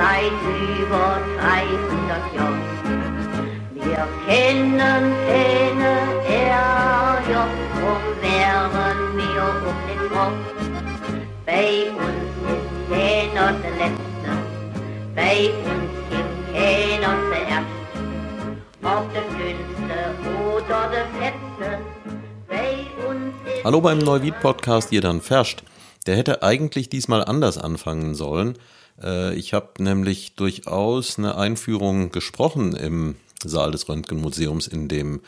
Seit über 300 Jahren. Wir kennen keine Ärger, drum wären wir um den Kopf. Bei uns ist keiner der Letzte, bei uns gibt keiner zuerst. Ob der Dünnste oder der Fetzte, Hallo beim Neuwied-Podcast, ihr dann ferscht. Der hätte eigentlich diesmal anders anfangen sollen. Äh, Ich habe nämlich durchaus eine Einführung gesprochen im Saal des Röntgenmuseums, in dem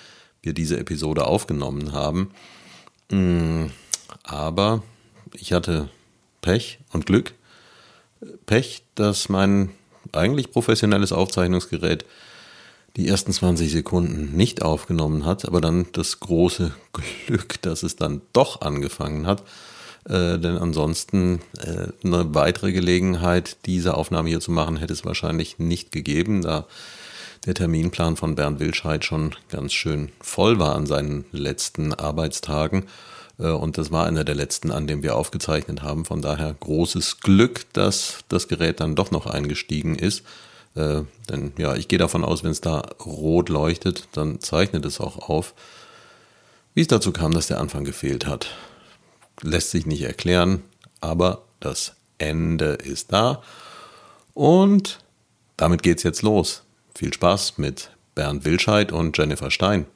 wir diese Episode aufgenommen haben. Mm, Aber ich hatte Pech und Glück. Pech, dass mein eigentlich professionelles Aufzeichnungsgerät die ersten 20 Sekunden nicht aufgenommen hat, aber dann das große Glück, dass es dann doch angefangen hat. Äh, denn ansonsten äh, eine weitere Gelegenheit, diese Aufnahme hier zu machen, hätte es wahrscheinlich nicht gegeben, da der Terminplan von Bernd Wilscheid schon ganz schön voll war an seinen letzten Arbeitstagen. Äh, Und das war einer der letzten, an dem wir aufgezeichnet haben. Von daher großes Glück, dass das Gerät dann doch noch eingestiegen ist. Äh, denn ja, ich gehe davon aus, wenn es da rot leuchtet, dann zeichnet es auch auf. Wie es dazu kam, dass der Anfang gefehlt hat, lässt sich nicht erklären, aber das Ende ist da. Und damit geht's jetzt los. Viel Spaß mit Bernd Wilscheid und Jennifer Stein.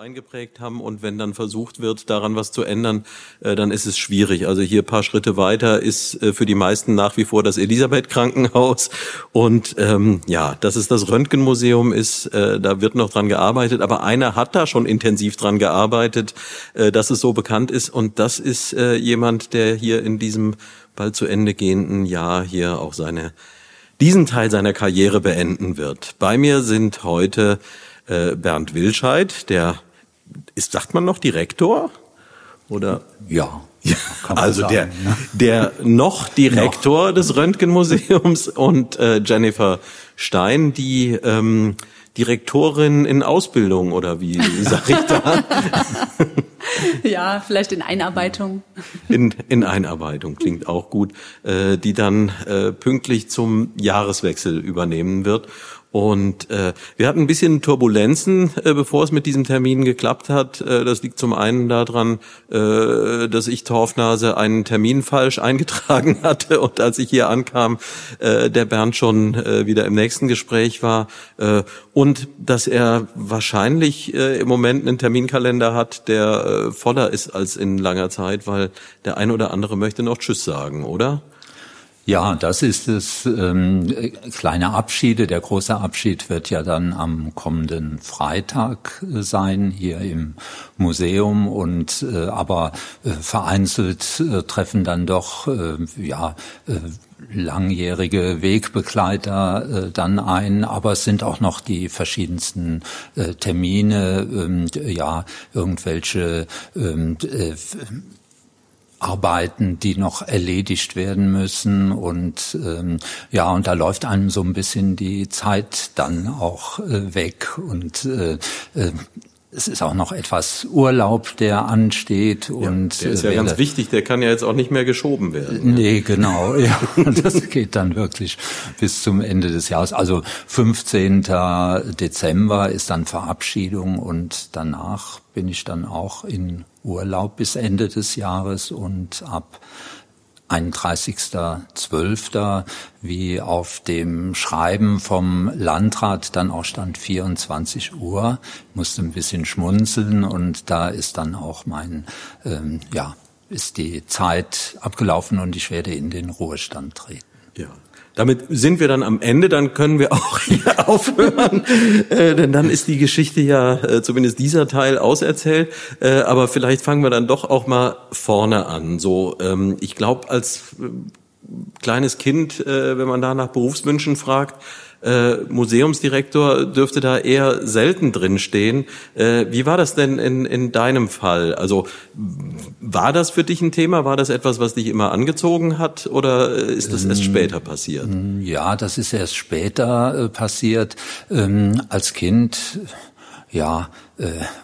Eingeprägt haben und wenn dann versucht wird, daran was zu ändern, äh, dann ist es schwierig. Also hier paar Schritte weiter ist äh, für die meisten nach wie vor das Elisabeth-Krankenhaus und ähm, ja, dass es das Röntgenmuseum ist, äh, da wird noch dran gearbeitet, aber einer hat da schon intensiv dran gearbeitet, äh, dass es so bekannt ist und das ist äh, jemand, der hier in diesem bald zu Ende gehenden Jahr hier auch seine diesen Teil seiner Karriere beenden wird. Bei mir sind heute äh, Bernd Wilscheid, der ist, sagt man noch Direktor? Oder? Ja. Ja, kann man also der, sagen, ne? der noch Direktor des Röntgenmuseums und äh, Jennifer Stein, die ähm, Direktorin in Ausbildung oder wie sag ich da? Ja, vielleicht in Einarbeitung. In, in Einarbeitung klingt auch gut, äh, die dann äh, pünktlich zum Jahreswechsel übernehmen wird. Und äh, wir hatten ein bisschen Turbulenzen, äh, bevor es mit diesem Termin geklappt hat. Äh, das liegt zum einen daran, äh, dass ich Torfnase einen Termin falsch eingetragen hatte und als ich hier ankam, äh, der Bernd schon äh, wieder im nächsten Gespräch war äh, und dass er wahrscheinlich äh, im Moment einen Terminkalender hat, der äh, voller ist als in langer Zeit, weil der ein oder andere möchte noch Tschüss sagen, oder? Ja, das ist es. Ähm, kleine Abschiede. Der große Abschied wird ja dann am kommenden Freitag äh, sein hier im Museum und äh, aber äh, vereinzelt äh, treffen dann doch äh, ja äh, langjährige Wegbegleiter äh, dann ein, aber es sind auch noch die verschiedensten äh, Termine, ähm, ja irgendwelche ähm, äh, Arbeiten, die noch erledigt werden müssen. Und ähm, ja und da läuft einem so ein bisschen die Zeit dann auch äh, weg. Und äh, äh, es ist auch noch etwas Urlaub, der ansteht und Der ist ja äh, ganz wichtig, der kann ja jetzt auch nicht mehr geschoben werden. Nee, genau. Ja, das geht dann wirklich bis zum Ende des Jahres. Also 15. Dezember ist dann Verabschiedung und danach bin ich dann auch in Urlaub bis Ende des Jahres und ab 31.12., wie auf dem Schreiben vom Landrat dann auch stand 24 Uhr, musste ein bisschen schmunzeln und da ist dann auch mein, ähm, ja, ist die Zeit abgelaufen und ich werde in den Ruhestand treten. Damit sind wir dann am Ende, dann können wir auch hier aufhören, äh, denn dann ist die Geschichte ja äh, zumindest dieser Teil auserzählt. Äh, aber vielleicht fangen wir dann doch auch mal vorne an. So, ähm, ich glaube, als äh, kleines Kind, äh, wenn man da nach Berufswünschen fragt, äh, Museumsdirektor dürfte da eher selten drin stehen. Äh, wie war das denn in, in deinem Fall? Also war das für dich ein Thema? War das etwas, was dich immer angezogen hat oder äh, ist das erst später passiert? Ja, das ist erst später äh, passiert. Ähm, als Kind, ja,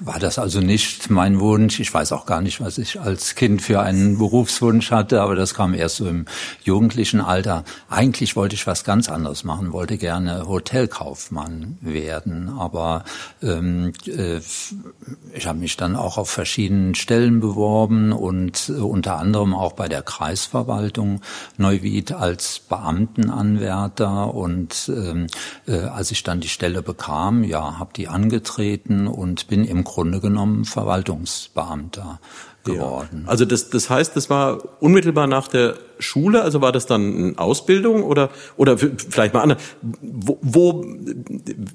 war das also nicht mein Wunsch. Ich weiß auch gar nicht, was ich als Kind für einen Berufswunsch hatte, aber das kam erst so im jugendlichen Alter. Eigentlich wollte ich was ganz anderes machen, wollte gerne Hotelkaufmann werden, aber ähm, äh, ich habe mich dann auch auf verschiedenen Stellen beworben und äh, unter anderem auch bei der Kreisverwaltung Neuwied als Beamtenanwärter und ähm, äh, als ich dann die Stelle bekam, ja, habe die angetreten und bin im Grunde genommen Verwaltungsbeamter geworden. Ja. Also das, das heißt, das war unmittelbar nach der Schule, also war das dann eine Ausbildung oder oder vielleicht mal anders. Wo, wo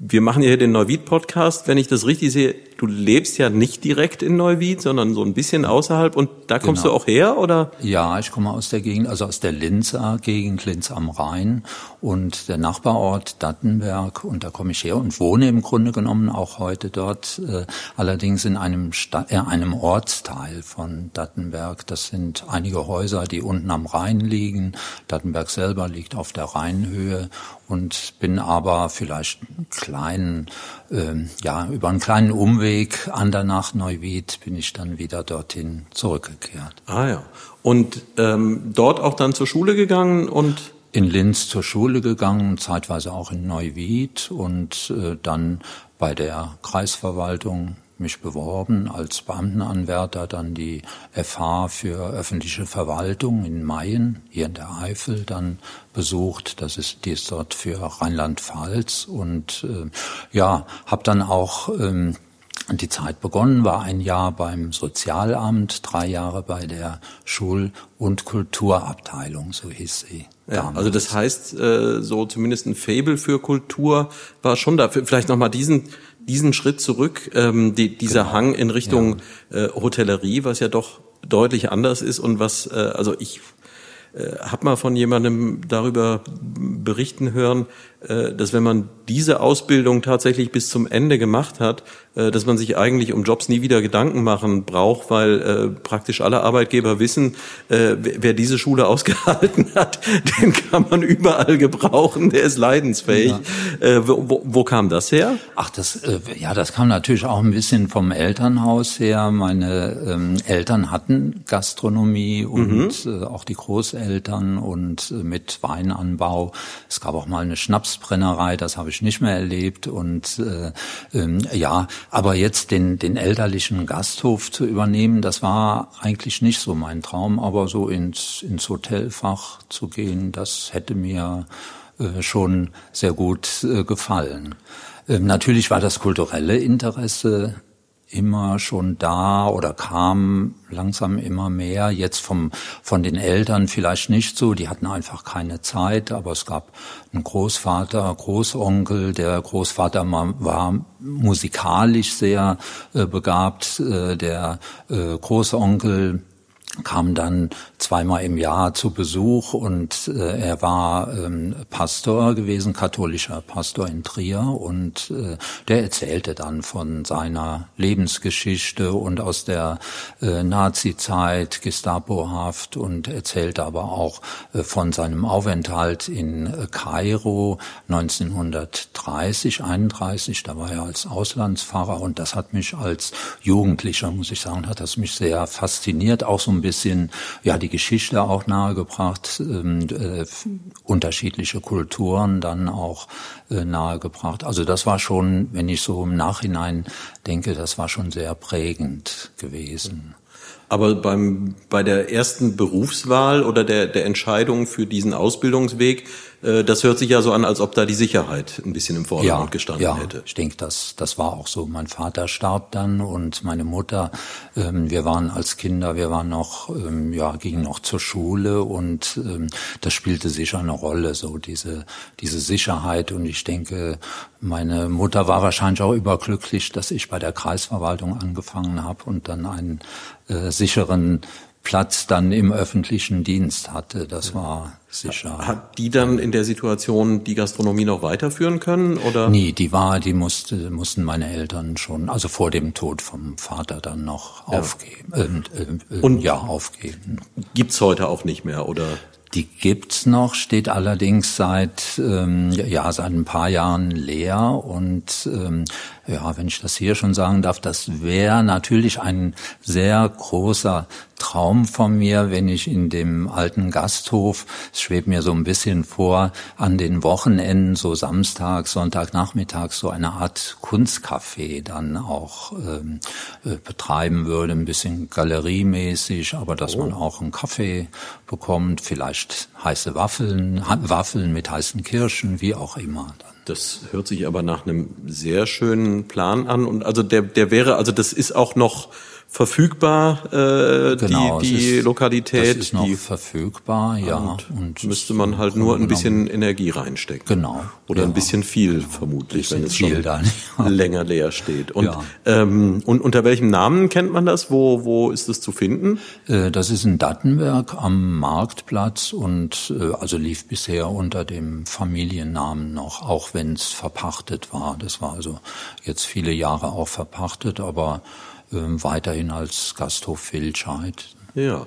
wir machen ja hier den Neuwied Podcast, wenn ich das richtig sehe, du lebst ja nicht direkt in Neuwied, sondern so ein bisschen außerhalb und da kommst genau. du auch her oder? Ja, ich komme aus der Gegend, also aus der Linzer Gegend, Linz am Rhein und der Nachbarort Dattenberg und da komme ich her und wohne im Grunde genommen auch heute dort, äh, allerdings in einem Sta äh, einem Ortsteil von Dattenberg. Das sind einige Häuser, die unten am Rhein Rhein liegen. Dattenberg selber liegt auf der Rheinhöhe und bin aber vielleicht einen kleinen, äh, ja, über einen kleinen Umweg an der Nacht Neuwied bin ich dann wieder dorthin zurückgekehrt. Ah ja. Und ähm, dort auch dann zur Schule gegangen und in Linz zur Schule gegangen, zeitweise auch in Neuwied und äh, dann bei der Kreisverwaltung mich beworben als Beamtenanwärter, dann die FH für öffentliche Verwaltung in Mayen, hier in der Eifel, dann besucht. Das ist, die ist dort für Rheinland-Pfalz und äh, ja, habe dann auch ähm, die Zeit begonnen, war ein Jahr beim Sozialamt, drei Jahre bei der Schul- und Kulturabteilung, so hieß sie. Ja, also das heißt, äh, so zumindest ein Fable für Kultur war schon da. Vielleicht nochmal diesen diesen Schritt zurück, ähm, die, dieser genau. Hang in Richtung ja. äh, Hotellerie, was ja doch deutlich anders ist und was, äh, also ich äh, habe mal von jemandem darüber berichten hören, dass wenn man diese Ausbildung tatsächlich bis zum Ende gemacht hat, äh, dass man sich eigentlich um Jobs nie wieder Gedanken machen braucht, weil äh, praktisch alle Arbeitgeber wissen, äh, wer diese Schule ausgehalten hat, den kann man überall gebrauchen, der ist leidensfähig. Ja. Äh, wo, wo, kam das her? Ach, das äh, ja, das kam natürlich auch ein bisschen vom Elternhaus her. Meine ähm, Eltern hatten Gastronomie und mhm. äh, auch die Großeltern und äh, mit Weinanbau. Es gab auch mal eine Schnapsbrennerei, das habe ich nicht mehr erlebt und äh, ähm, ja, aber jetzt den, den elterlichen Gasthof zu übernehmen, das war eigentlich nicht so mein Traum, aber so ins, ins Hotelfach zu gehen, das hätte mir äh, schon sehr gut äh, gefallen. Ähm, natürlich war das kulturelle Interesse immer schon da oder kam langsam immer mehr. Jetzt vom, von den Eltern vielleicht nicht so, die hatten einfach keine Zeit, aber es gab einen Großvater, Großonkel, der Großvater war musikalisch sehr äh, begabt, äh, der äh, Großonkel kam dann zweimal im Jahr zu Besuch und äh, er war ähm, Pastor gewesen, katholischer Pastor in Trier und äh, der erzählte dann von seiner Lebensgeschichte und aus der äh, Nazi-Zeit, Gestapohaft und erzählte aber auch äh, von seinem Aufenthalt in äh, Kairo 1930, 31, da war er als Auslandspfarrer und das hat mich als Jugendlicher, muss ich sagen, hat das mich sehr fasziniert, auch so ein bisschen ja die Geschichte auch nahegebracht, ähm, äh, unterschiedliche Kulturen dann auch äh, nahegebracht. Also das war schon, wenn ich so im Nachhinein denke, das war schon sehr prägend gewesen. Aber beim, bei der ersten Berufswahl oder der, der Entscheidung für diesen Ausbildungsweg das hört sich ja so an, als ob da die Sicherheit ein bisschen im Vordergrund ja, gestanden ja, hätte. Ich denke, das, das war auch so. Mein Vater starb dann und meine Mutter, ähm, wir waren als Kinder, wir waren noch, ähm, ja, gingen noch zur Schule und ähm, das spielte sicher eine Rolle, so diese, diese Sicherheit. Und ich denke, meine Mutter war wahrscheinlich auch überglücklich, dass ich bei der Kreisverwaltung angefangen habe und dann einen äh, sicheren Platz dann im öffentlichen Dienst hatte. Das war sicher. Hat die dann in der Situation die Gastronomie noch weiterführen können oder? Nee, die war, die musste, mussten meine Eltern schon, also vor dem Tod vom Vater dann noch ja. aufgeben. Äh, äh, Und ja, aufgeben. Gibt's heute auch nicht mehr oder? Die gibt's noch, steht allerdings seit ähm, ja seit ein paar Jahren leer und ähm, ja, wenn ich das hier schon sagen darf, das wäre natürlich ein sehr großer Traum von mir, wenn ich in dem alten Gasthof, es schwebt mir so ein bisschen vor, an den Wochenenden, so Samstag, Sonntagnachmittag, so eine Art Kunstcafé dann auch ähm, äh, betreiben würde, ein bisschen galeriemäßig, aber dass oh. man auch einen Kaffee bekommt, vielleicht heiße Waffeln, Waffeln mit heißen Kirschen, wie auch immer. Das hört sich aber nach einem sehr schönen Plan an. Und also der der wäre also das ist auch noch verfügbar, äh, genau, die, die ist, Lokalität. Das ist noch die, verfügbar, ja. Und, und müsste man halt nur ein bisschen Energie reinstecken. Genau. Oder ja. ein bisschen viel vermutlich, bisschen wenn es schon dann, ja. länger leer steht. Und, ja. ähm, und unter welchem Namen kennt man das? Wo, wo ist es zu finden? Äh, das ist in Dattenberg am Marktplatz und äh, also lief bisher unter dem Familiennamen noch, auch wenn es verpachtet war. Das war also jetzt viele Jahre auch verpachtet, aber weiterhin als Gasthof Wildscheid. Ja.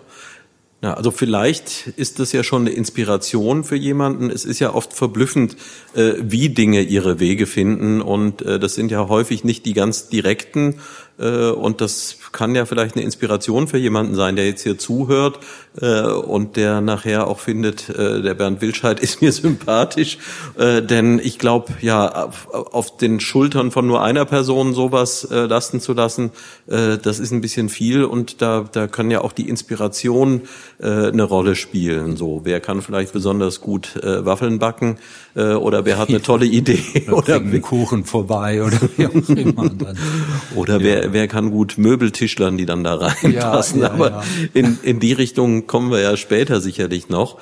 Ja, also vielleicht ist das ja schon eine Inspiration für jemanden. Es ist ja oft verblüffend, äh, wie Dinge ihre Wege finden und äh, das sind ja häufig nicht die ganz direkten und das kann ja vielleicht eine Inspiration für jemanden sein, der jetzt hier zuhört äh, und der nachher auch findet, äh, der Bernd Wildscheid ist mir sympathisch. Äh, denn ich glaube, ja, auf, den Schultern von nur einer Person sowas äh, lasten zu lassen, äh, das ist ein bisschen viel und da, da kann ja auch die Inspiration äh, eine Rolle spielen. So, wer kann vielleicht besonders gut äh, Waffeln backen äh, oder wer hat eine tolle Idee oder, oder Kuchen vorbei oder wie auch immer. Dann. Oder wer wer, kann gut Möbeltischlern, die dann da reinpassen. Ja, ja, Aber. In, in die Richtung kommen wir ja später sicherlich noch.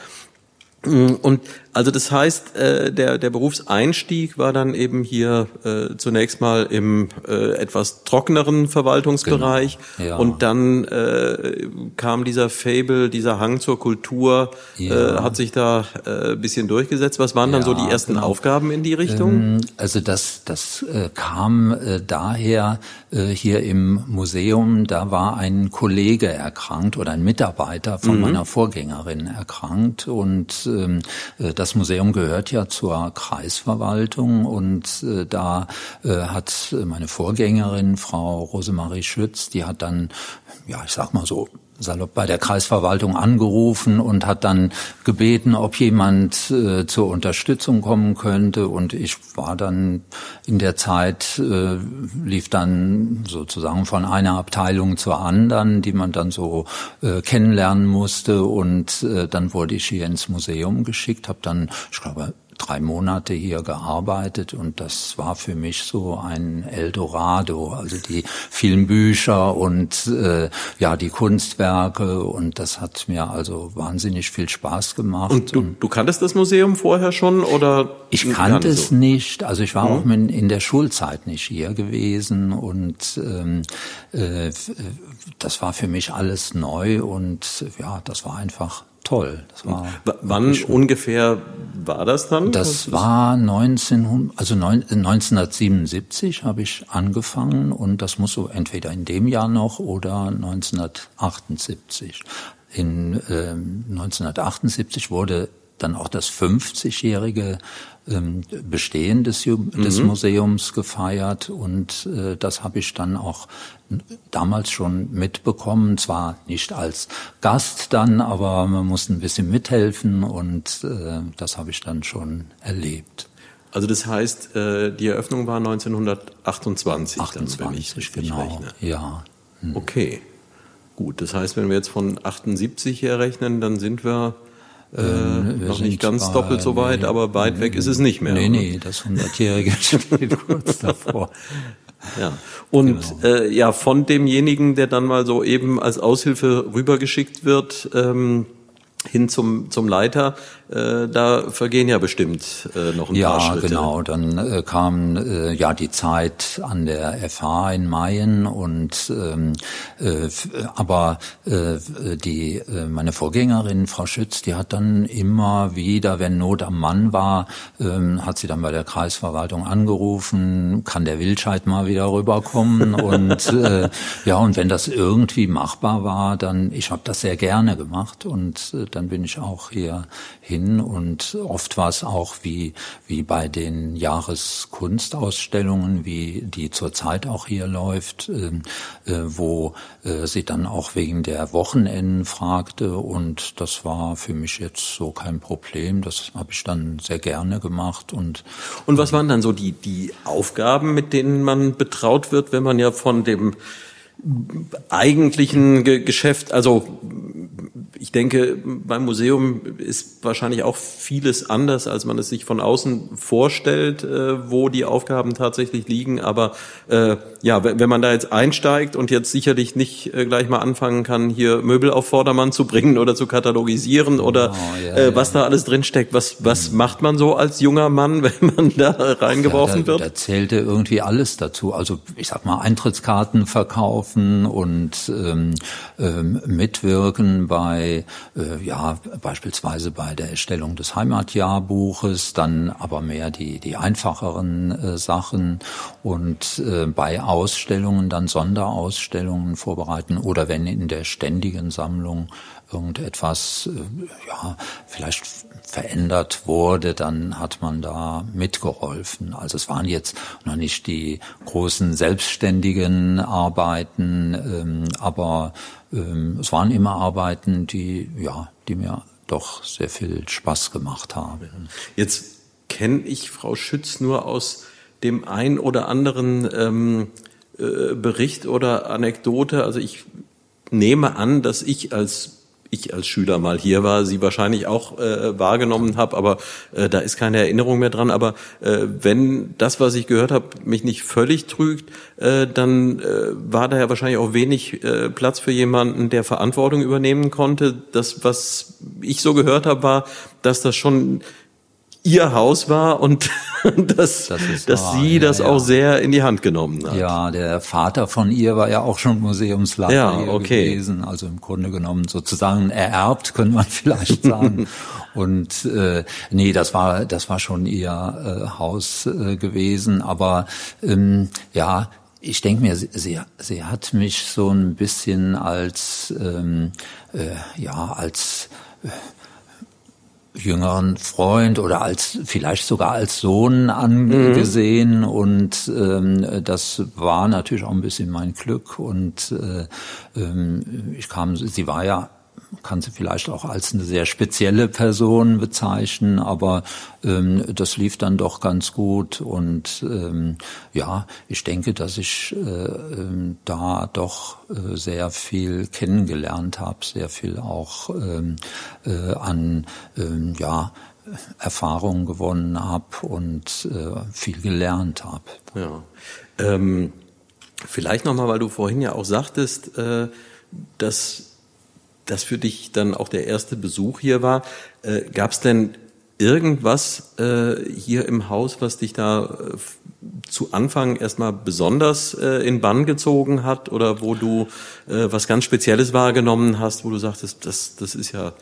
Und also das heißt, äh, der, der Berufseinstieg war dann eben hier äh, zunächst mal im äh, etwas trockeneren Verwaltungsbereich genau. ja. und dann äh, kam dieser Fable, dieser Hang zur Kultur, äh, ja. äh, hat sich da äh, bisschen durchgesetzt. Was waren ja, dann so die ersten genau. Aufgaben in die Richtung? Ähm, also das, das äh, kam äh, daher äh, hier im Museum, da war ein Kollege erkrankt oder ein Mitarbeiter von mhm. meiner Vorgängerin erkrankt und ähm, äh, das Museum gehört ja zur Kreisverwaltung und äh, da äh, hat meine Vorgängerin, Frau Rosemarie Schütz, die hat dann, ja, ich sag mal so, salopp bei der Kreisverwaltung angerufen und hat dann gebeten, ob jemand äh, zur Unterstützung kommen könnte. Und ich war dann in der Zeit, äh, lief dann sozusagen von einer Abteilung zur anderen, die man dann so äh, kennenlernen musste. Und äh, dann wurde ich hier ins Museum geschickt, habe dann, ich glaube, drei Monate hier gearbeitet und das war für mich so ein Eldorado. Also die vielen Bücher und äh, ja die Kunstwerke und das hat mir also wahnsinnig viel Spaß gemacht. Und du, du kanntest das Museum vorher schon oder? Ich kannte es so? nicht. Also ich war mhm. auch in, in, der Schulzeit nicht hier gewesen und ähm, äh, das war für mich alles neu und ja, das war einfach toll. Das war wann ungefähr war das dann? Das war 19, also 1977 habe ich angefangen und das muss so entweder in dem Jahr noch oder 1978. In äh, 1978 wurde dann auch das 50-jährige ähm, Bestehen des, des mhm. Museums gefeiert und äh, das habe ich dann auch damals schon mitbekommen, zwar nicht als Gast dann, aber man musste ein bisschen mithelfen und äh, das habe ich dann schon erlebt. Also das heißt, äh, die Eröffnung war 1928, 28, dann, wenn ich richtig genau, rechne. Ja. Hm. Okay, gut. Das heißt, wenn wir jetzt von 78 her rechnen, dann sind wir äh, ähm, noch nicht ganz bei, doppelt so weit, nee, aber weit weg ist es nicht mehr. Nee, nee, das Hundertjährige steht kurz davor. Ja. Und genau. äh, ja, von demjenigen, der dann mal so eben als Aushilfe rübergeschickt wird, ähm, hin zum, zum Leiter, äh, da vergehen ja bestimmt äh, noch ein ja, paar Schritte. Ja, genau. Dann äh, kam äh, ja die Zeit an der FH in Mayen und ähm, äh, aber äh, die äh, meine Vorgängerin Frau Schütz, die hat dann immer wieder, wenn Not am Mann war, ähm, hat sie dann bei der Kreisverwaltung angerufen, kann der Wildscheid mal wieder rüberkommen und äh, ja und wenn das irgendwie machbar war, dann ich habe das sehr gerne gemacht und äh, dann bin ich auch hier hin und oft war es auch wie, wie bei den Jahreskunstausstellungen, wie die zurzeit auch hier läuft, äh, äh, wo äh, sie dann auch wegen der Wochenenden fragte und das war für mich jetzt so kein Problem. Das habe ich dann sehr gerne gemacht und und was waren dann so die die Aufgaben, mit denen man betraut wird, wenn man ja von dem eigentlichen Geschäft, also ich denke, beim Museum ist wahrscheinlich auch vieles anders, als man es sich von außen vorstellt, äh, wo die Aufgaben tatsächlich liegen. Aber äh, ja, wenn man da jetzt einsteigt und jetzt sicherlich nicht äh, gleich mal anfangen kann, hier Möbel auf Vordermann zu bringen oder zu katalogisieren oder oh, ja, äh, was ja. da alles drinsteckt, was, was mhm. macht man so als junger Mann, wenn man da reingeworfen ja, da, wird? Da zählte irgendwie alles dazu. Also ich sag mal, Eintrittskarten verkaufen und ähm, ähm, mitwirken bei äh, ja, beispielsweise bei der Erstellung des Heimatjahrbuches, dann aber mehr die, die einfacheren äh, Sachen und äh, bei Ausstellungen dann Sonderausstellungen vorbereiten oder wenn in der ständigen Sammlung irgendetwas, äh, ja, vielleicht verändert wurde, dann hat man da mitgeholfen. Also es waren jetzt noch nicht die großen selbstständigen Arbeiten, ähm, aber ähm, es waren immer Arbeiten, die, ja, die mir doch sehr viel Spaß gemacht haben. Jetzt kenne ich Frau Schütz nur aus dem ein oder anderen ähm, äh, Bericht oder Anekdote. Also ich nehme an, dass ich als ich als Schüler mal hier war, sie wahrscheinlich auch äh, wahrgenommen habe, aber äh, da ist keine Erinnerung mehr dran. Aber äh, wenn das, was ich gehört habe, mich nicht völlig trügt, äh, dann äh, war da ja wahrscheinlich auch wenig äh, Platz für jemanden, der Verantwortung übernehmen konnte. Das, was ich so gehört habe, war, dass das schon ihr Haus war und dass, das dass wahr. sie das ja, auch sehr in die Hand genommen hat. Ja, der Vater von ihr war ja auch schon Museumsleiter ja, okay. gewesen, also im Grunde genommen sozusagen ererbt, könnte man vielleicht sagen. und äh, nee, das war das war schon ihr äh, Haus äh, gewesen, aber ähm, ja, ich denke mir, sie, sie, sie hat mich so ein bisschen als ähm, äh, ja als äh, jüngeren Freund oder als vielleicht sogar als Sohn angesehen mhm. und ähm, das war natürlich auch ein bisschen mein Glück und äh, ähm, ich kam, sie war ja kann sie vielleicht auch als eine sehr spezielle Person bezeichnen, aber ähm, das lief dann doch ganz gut und ähm, ja, ich denke, dass ich äh, ähm, da doch äh, sehr viel kennengelernt habe, sehr viel auch ähm, äh, an ähm, ja Erfahrungen gewonnen habe und äh, viel gelernt habe. Ja. Ähm, vielleicht nochmal, weil du vorhin ja auch sagtest, äh, dass das für dich dann auch der erste Besuch hier war. Äh, Gab es denn irgendwas äh, hier im Haus, was dich da äh, zu Anfang erstmal besonders äh, in Bann gezogen hat oder wo du äh, was ganz Spezielles wahrgenommen hast, wo du sagtest, das, das ist ja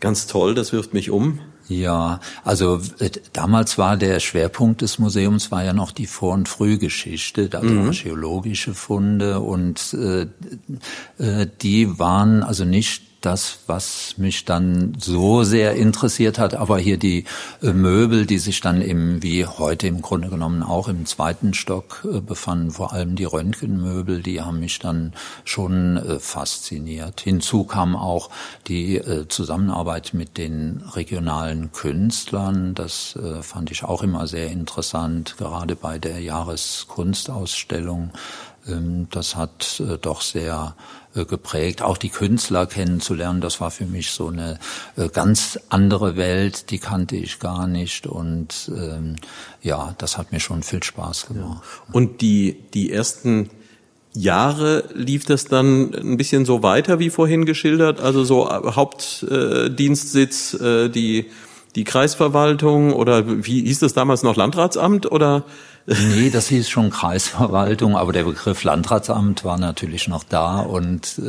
ganz toll, das wirft mich um? Ja, also äh, damals war der Schwerpunkt des Museums war ja noch die Vor- und Frühgeschichte, also mhm. archäologische Funde und äh, äh, die waren also nicht das, was mich dann so sehr interessiert hat, aber hier die äh, Möbel, die sich dann eben wie heute im Grunde genommen auch im zweiten Stock äh, befanden, vor allem die Röntgenmöbel, die haben mich dann schon äh, fasziniert. Hinzu kam auch die Zusammenarbeit mit den regionalen Künstlern, das fand ich auch immer sehr interessant, gerade bei der Jahreskunstausstellung. Ähm, das hat doch sehr geprägt. Auch die Künstler kennenzulernen, das war für mich so eine äh, ganz andere Welt, die kannte ich gar nicht und ähm, ja, das hat mir schon viel Spaß gemacht. Und die, die ersten Jahre lief das dann ein bisschen so weiter wie vorhin geschildert, also so Hauptdienstsitz, äh, die, die Kreisverwaltung oder wie hieß das damals noch Landratsamt oder? Nee, das hieß schon Kreisverwaltung, aber der Begriff Landratsamt war natürlich noch da und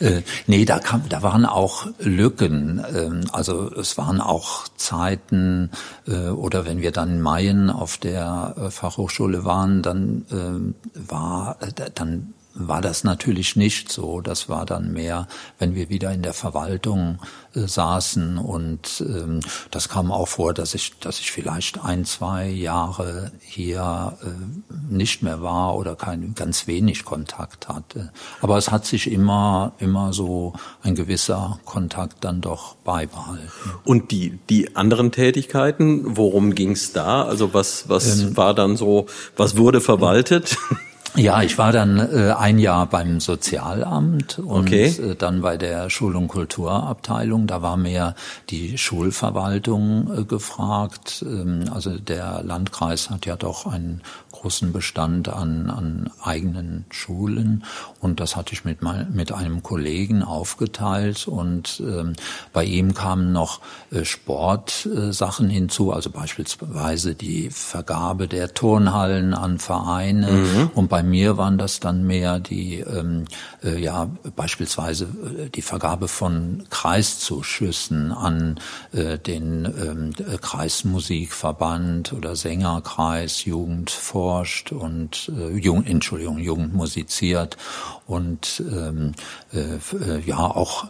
äh, äh, nee, da kam, da waren auch Lücken. Ähm, also es waren auch Zeiten äh, oder wenn wir dann in Mayen auf der äh, Fachhochschule waren, dann äh, war äh, dann war das natürlich nicht so. Das war dann mehr, wenn wir wieder in der Verwaltung äh, saßen und ähm, das kam auch vor, dass ich, dass ich vielleicht ein, zwei Jahre hier äh, nicht mehr war oder kein, ganz wenig Kontakt hatte. Aber es hat sich immer, immer so ein gewisser Kontakt dann doch beibehalten. Und die, die anderen Tätigkeiten, worum ging es da? Also was, was ähm, war dann so, was wurde verwaltet? Ja, ich war dann äh, ein Jahr beim Sozialamt und okay. äh, dann bei der Schul- und Kulturabteilung. Da war mehr die Schulverwaltung äh, gefragt. Ähm, also der Landkreis hat ja doch einen großen Bestand an, an eigenen Schulen. Und das hatte ich mit, mein, mit einem Kollegen aufgeteilt. Und ähm, bei ihm kamen noch äh, Sportsachen äh, hinzu, also beispielsweise die Vergabe der Turnhallen an Vereine. Mhm. und bei mir waren das dann mehr die, ähm, äh, ja, beispielsweise äh, die Vergabe von Kreiszuschüssen an äh, den ähm, Kreismusikverband oder Sängerkreis, Jugend forscht und äh, Jugend, Entschuldigung, Jugend musiziert und ähm, äh, äh ja auch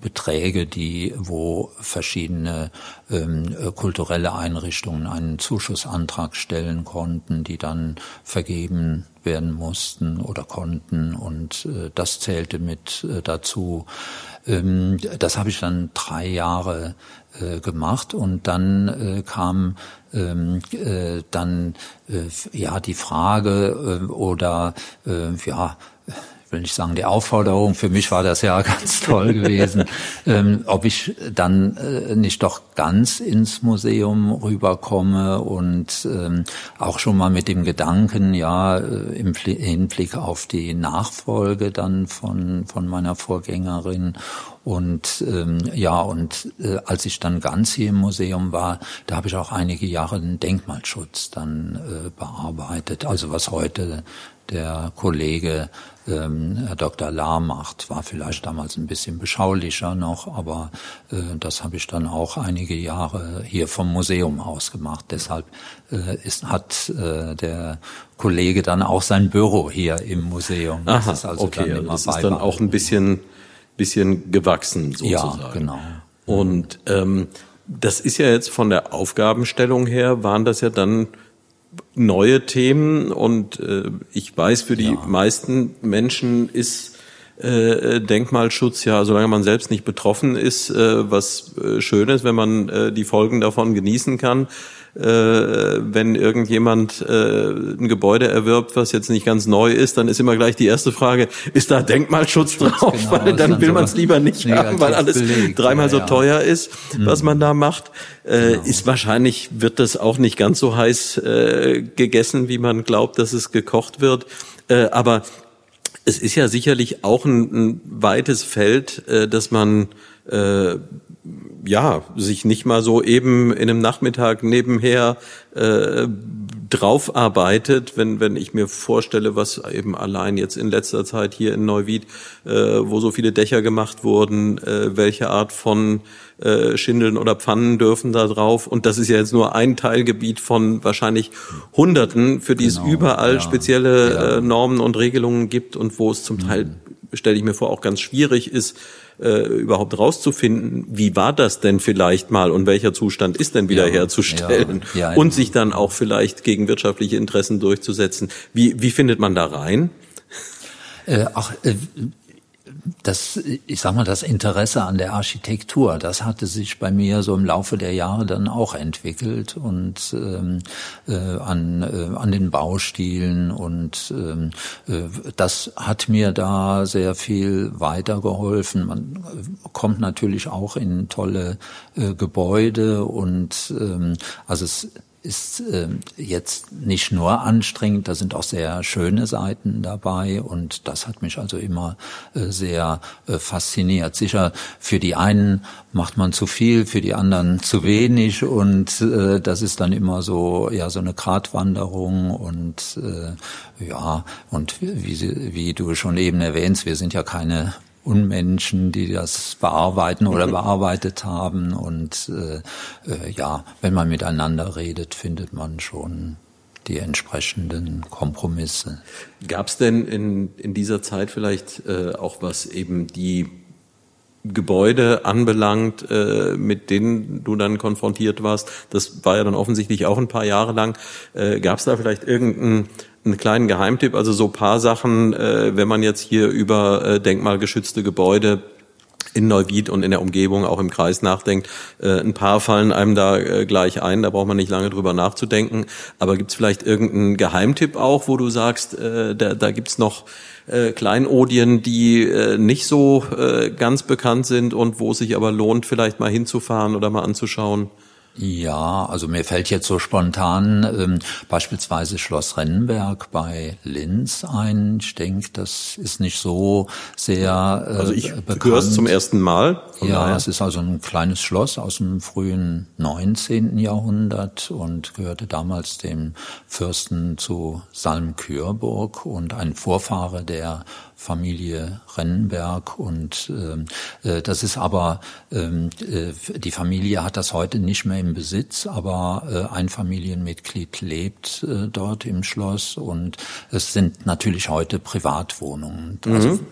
Beträge, die, wo verschiedene ähm, kulturelle Einrichtungen einen Zuschussantrag stellen konnten, die dann vergeben werden mussten oder konnten und äh, das zählte mit äh, dazu. Ähm, das habe ich dann drei Jahre äh, gemacht und dann äh, kam ähm, äh, dann äh, ja die Frage äh, oder äh, ja will nicht sagen die Aufforderung, für mich war das ja ganz toll gewesen, ähm, ob ich dann äh, nicht doch ganz ins Museum rüberkomme und ähm, auch schon mal mit dem Gedanken, ja, äh, im Hinblick auf die Nachfolge dann von, von meiner Vorgängerin. Und ähm, ja, und äh, als ich dann ganz hier im Museum war, da habe ich auch einige Jahre den Denkmalschutz dann äh, bearbeitet. Also was heute der Kollege ähm, Herr Dr. Lahr macht. War vielleicht damals ein bisschen beschaulicher noch, aber äh, das habe ich dann auch einige Jahre hier vom Museum aus gemacht. Deshalb äh, ist, hat äh, der Kollege dann auch sein Büro hier im Museum. Das Aha, ist also okay, dann immer das ist dann auch ein bisschen, bisschen gewachsen sozusagen. Ja, genau. Und ähm, das ist ja jetzt von der Aufgabenstellung her, waren das ja dann neue Themen und äh, ich weiß, für die ja. meisten Menschen ist äh, Denkmalschutz ja, solange man selbst nicht betroffen ist, äh, was äh, Schönes, wenn man äh, die Folgen davon genießen kann. Äh, wenn irgendjemand äh, ein Gebäude erwirbt, was jetzt nicht ganz neu ist, dann ist immer gleich die erste Frage, ist da Denkmalschutz drauf? Genau, weil dann will man es lieber nicht haben, weil alles belegt, dreimal ja, so teuer ist, mhm. was man da macht. Äh, genau. Ist wahrscheinlich, wird das auch nicht ganz so heiß äh, gegessen, wie man glaubt, dass es gekocht wird. Äh, aber es ist ja sicherlich auch ein, ein weites Feld, äh, dass man äh, ja sich nicht mal so eben in einem Nachmittag nebenher äh, drauf arbeitet, wenn, wenn ich mir vorstelle, was eben allein jetzt in letzter Zeit hier in Neuwied, äh, wo so viele Dächer gemacht wurden, äh, welche Art von äh, Schindeln oder Pfannen dürfen da drauf. Und das ist ja jetzt nur ein Teilgebiet von wahrscheinlich Hunderten, für die genau, es überall ja, spezielle ja. Äh, Normen und Regelungen gibt und wo es zum Teil, mhm. stelle ich mir vor, auch ganz schwierig ist, äh, überhaupt rauszufinden, wie war das denn vielleicht mal und welcher Zustand ist denn wiederherzustellen ja, ja, und sich dann auch vielleicht gegen wirtschaftliche Interessen durchzusetzen. Wie, wie findet man da rein? Äh, ach, äh, das, ich sag mal, das Interesse an der Architektur, das hatte sich bei mir so im Laufe der Jahre dann auch entwickelt und ähm, äh, an, äh, an den Baustilen und ähm, äh, das hat mir da sehr viel weitergeholfen. Man äh, kommt natürlich auch in tolle äh, Gebäude und ähm, also es ist äh, jetzt nicht nur anstrengend, da sind auch sehr schöne Seiten dabei und das hat mich also immer äh, sehr äh, fasziniert. Sicher, für die einen macht man zu viel, für die anderen zu wenig und äh, das ist dann immer so ja so eine Gratwanderung und äh, ja und wie, wie du schon eben erwähnst, wir sind ja keine Unmenschen, die das bearbeiten oder bearbeitet haben. Und äh, äh, ja, wenn man miteinander redet, findet man schon die entsprechenden Kompromisse. Gab es denn in, in dieser Zeit vielleicht äh, auch was eben die Gebäude anbelangt, äh, mit denen du dann konfrontiert warst? Das war ja dann offensichtlich auch ein paar Jahre lang. Äh, Gab es da vielleicht irgendeinen einen kleinen Geheimtipp? Also so paar Sachen, äh, wenn man jetzt hier über äh, denkmalgeschützte Gebäude in Neuwied und in der Umgebung, auch im Kreis nachdenkt. Äh, ein paar fallen einem da äh, gleich ein, da braucht man nicht lange drüber nachzudenken. Aber gibt es vielleicht irgendeinen Geheimtipp auch, wo du sagst, äh, da, da gibt noch äh, Kleinodien, die äh, nicht so äh, ganz bekannt sind und wo es sich aber lohnt, vielleicht mal hinzufahren oder mal anzuschauen? Ja, also mir fällt jetzt so spontan ähm, beispielsweise Schloss Rennenberg bei Linz ein. Ich denke, das ist nicht so sehr äh, Also ich höre es zum ersten Mal. Ja, daher. es ist also ein kleines Schloss aus dem frühen 19. Jahrhundert und gehörte damals dem Fürsten zu Salm-Kürburg und ein Vorfahre der Familie Rennenberg und äh, äh, das ist aber ähm, äh, die Familie hat das heute nicht mehr im Besitz, aber äh, ein Familienmitglied lebt äh, dort im Schloss und es sind natürlich heute Privatwohnungen. Also mhm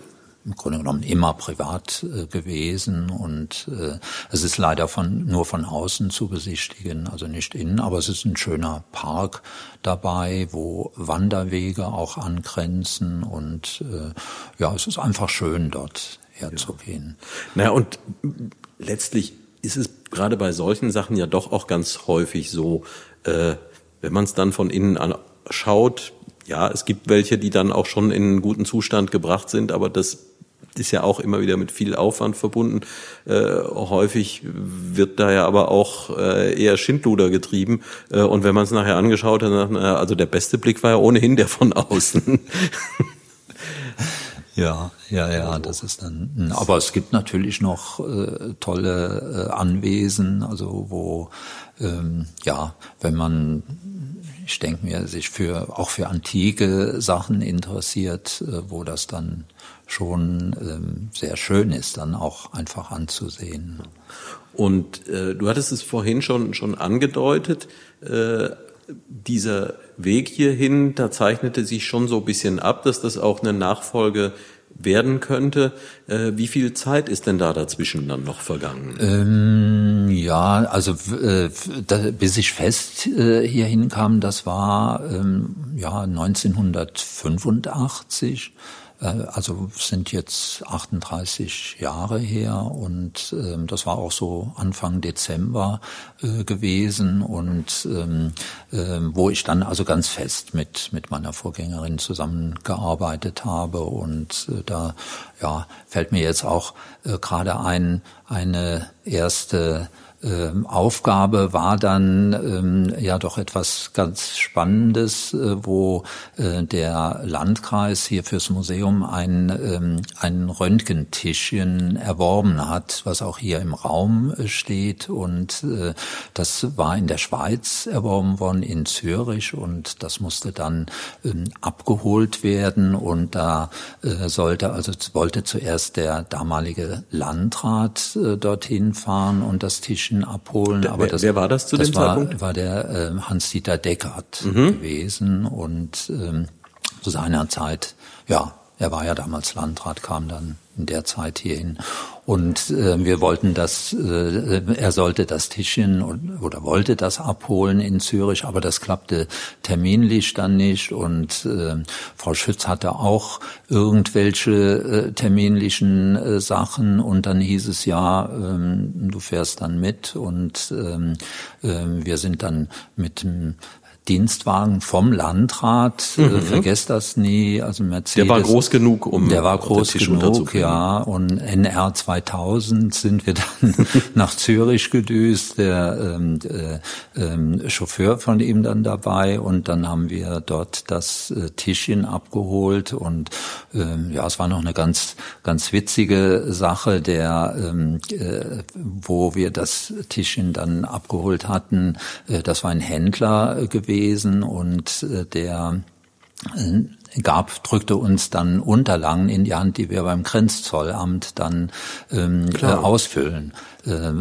im Grunde genommen immer privat äh, gewesen und äh, es ist leider von nur von außen zu besichtigen, also nicht innen, aber es ist ein schöner Park dabei, wo Wanderwege auch angrenzen und äh, ja, es ist einfach schön dort herzugehen. Ja. Na und letztlich ist es gerade bei solchen Sachen ja doch auch ganz häufig so, äh, wenn man es dann von innen anschaut, ja, es gibt welche, die dann auch schon in einen guten Zustand gebracht sind, aber das ist ja auch immer wieder mit viel Aufwand verbunden. Äh, häufig wird da ja aber auch äh, eher Schindluder getrieben. Äh, und wenn man es nachher angeschaut hat, dann, also der beste Blick war ja ohnehin der von außen. Ja, ja, ja, das ist dann. Aber es gibt natürlich noch äh, tolle äh, Anwesen, also wo ähm, ja, wenn man ich denke mir, sich für auch für antike Sachen interessiert, äh, wo das dann schon ähm, sehr schön ist, dann auch einfach anzusehen. Und äh, du hattest es vorhin schon schon angedeutet. Äh, dieser Weg hierhin, da zeichnete sich schon so ein bisschen ab, dass das auch eine Nachfolge werden könnte. Äh, wie viel Zeit ist denn da dazwischen dann noch vergangen? Ähm, ja, also äh, da, bis ich fest äh, hierhin kam, das war ähm, ja 1985. Äh, also sind jetzt 38 Jahre her und ähm, das war auch so Anfang Dezember äh, gewesen und ähm, äh, wo ich dann also ganz fest mit mit meiner Vorgängerin zusammengearbeitet habe und äh, da ja fällt mir jetzt auch äh, gerade ein eine erste ähm, Aufgabe war dann ähm, ja doch etwas ganz Spannendes, äh, wo äh, der Landkreis hier fürs Museum ein, ähm, ein Röntgentischchen erworben hat, was auch hier im Raum äh, steht. Und äh, das war in der Schweiz erworben worden, in Zürich. Und das musste dann ähm, abgeholt werden. Und da äh, sollte, also wollte zuerst der damalige Landrat dorthin fahren und das Tischchen Menschen abholen. Der, aber das, wer war das zu das dem war, Zeitpunkt? war der äh, Hans-Dieter Deckert mhm. gewesen und ähm, zu seiner Zeit, ja, er war ja damals Landrat, kam dann in der Zeit hierhin. Und äh, wir wollten das, äh, er sollte das Tischchen und, oder wollte das abholen in Zürich, aber das klappte terminlich dann nicht. Und äh, Frau Schütz hatte auch irgendwelche äh, terminlichen äh, Sachen und dann hieß es ja, ähm, du fährst dann mit und ähm, äh, wir sind dann mit dem Dienstwagen vom Landrat, äh, mhm. äh, vergesst das nie, also Mercedes. Der war groß genug, um Der war groß genug, ja, und NR 2000 sind wir dann nach Zürich gedüst, der ähm, äh, äh, Chauffeur von ihm dann dabei. Und dann haben wir dort das äh, Tischchen abgeholt. Und ähm, ja, es war noch eine ganz ganz witzige Sache, der ähm, äh, wo wir das Tischchen dann abgeholt hatten, äh, das war ein Händler gewesen gewesen und äh, der äh, gab, drückte uns dann Unterlagen in die Hand, die wir beim Grenzzollamt dann ähm, äh, ausfüllen. Äh,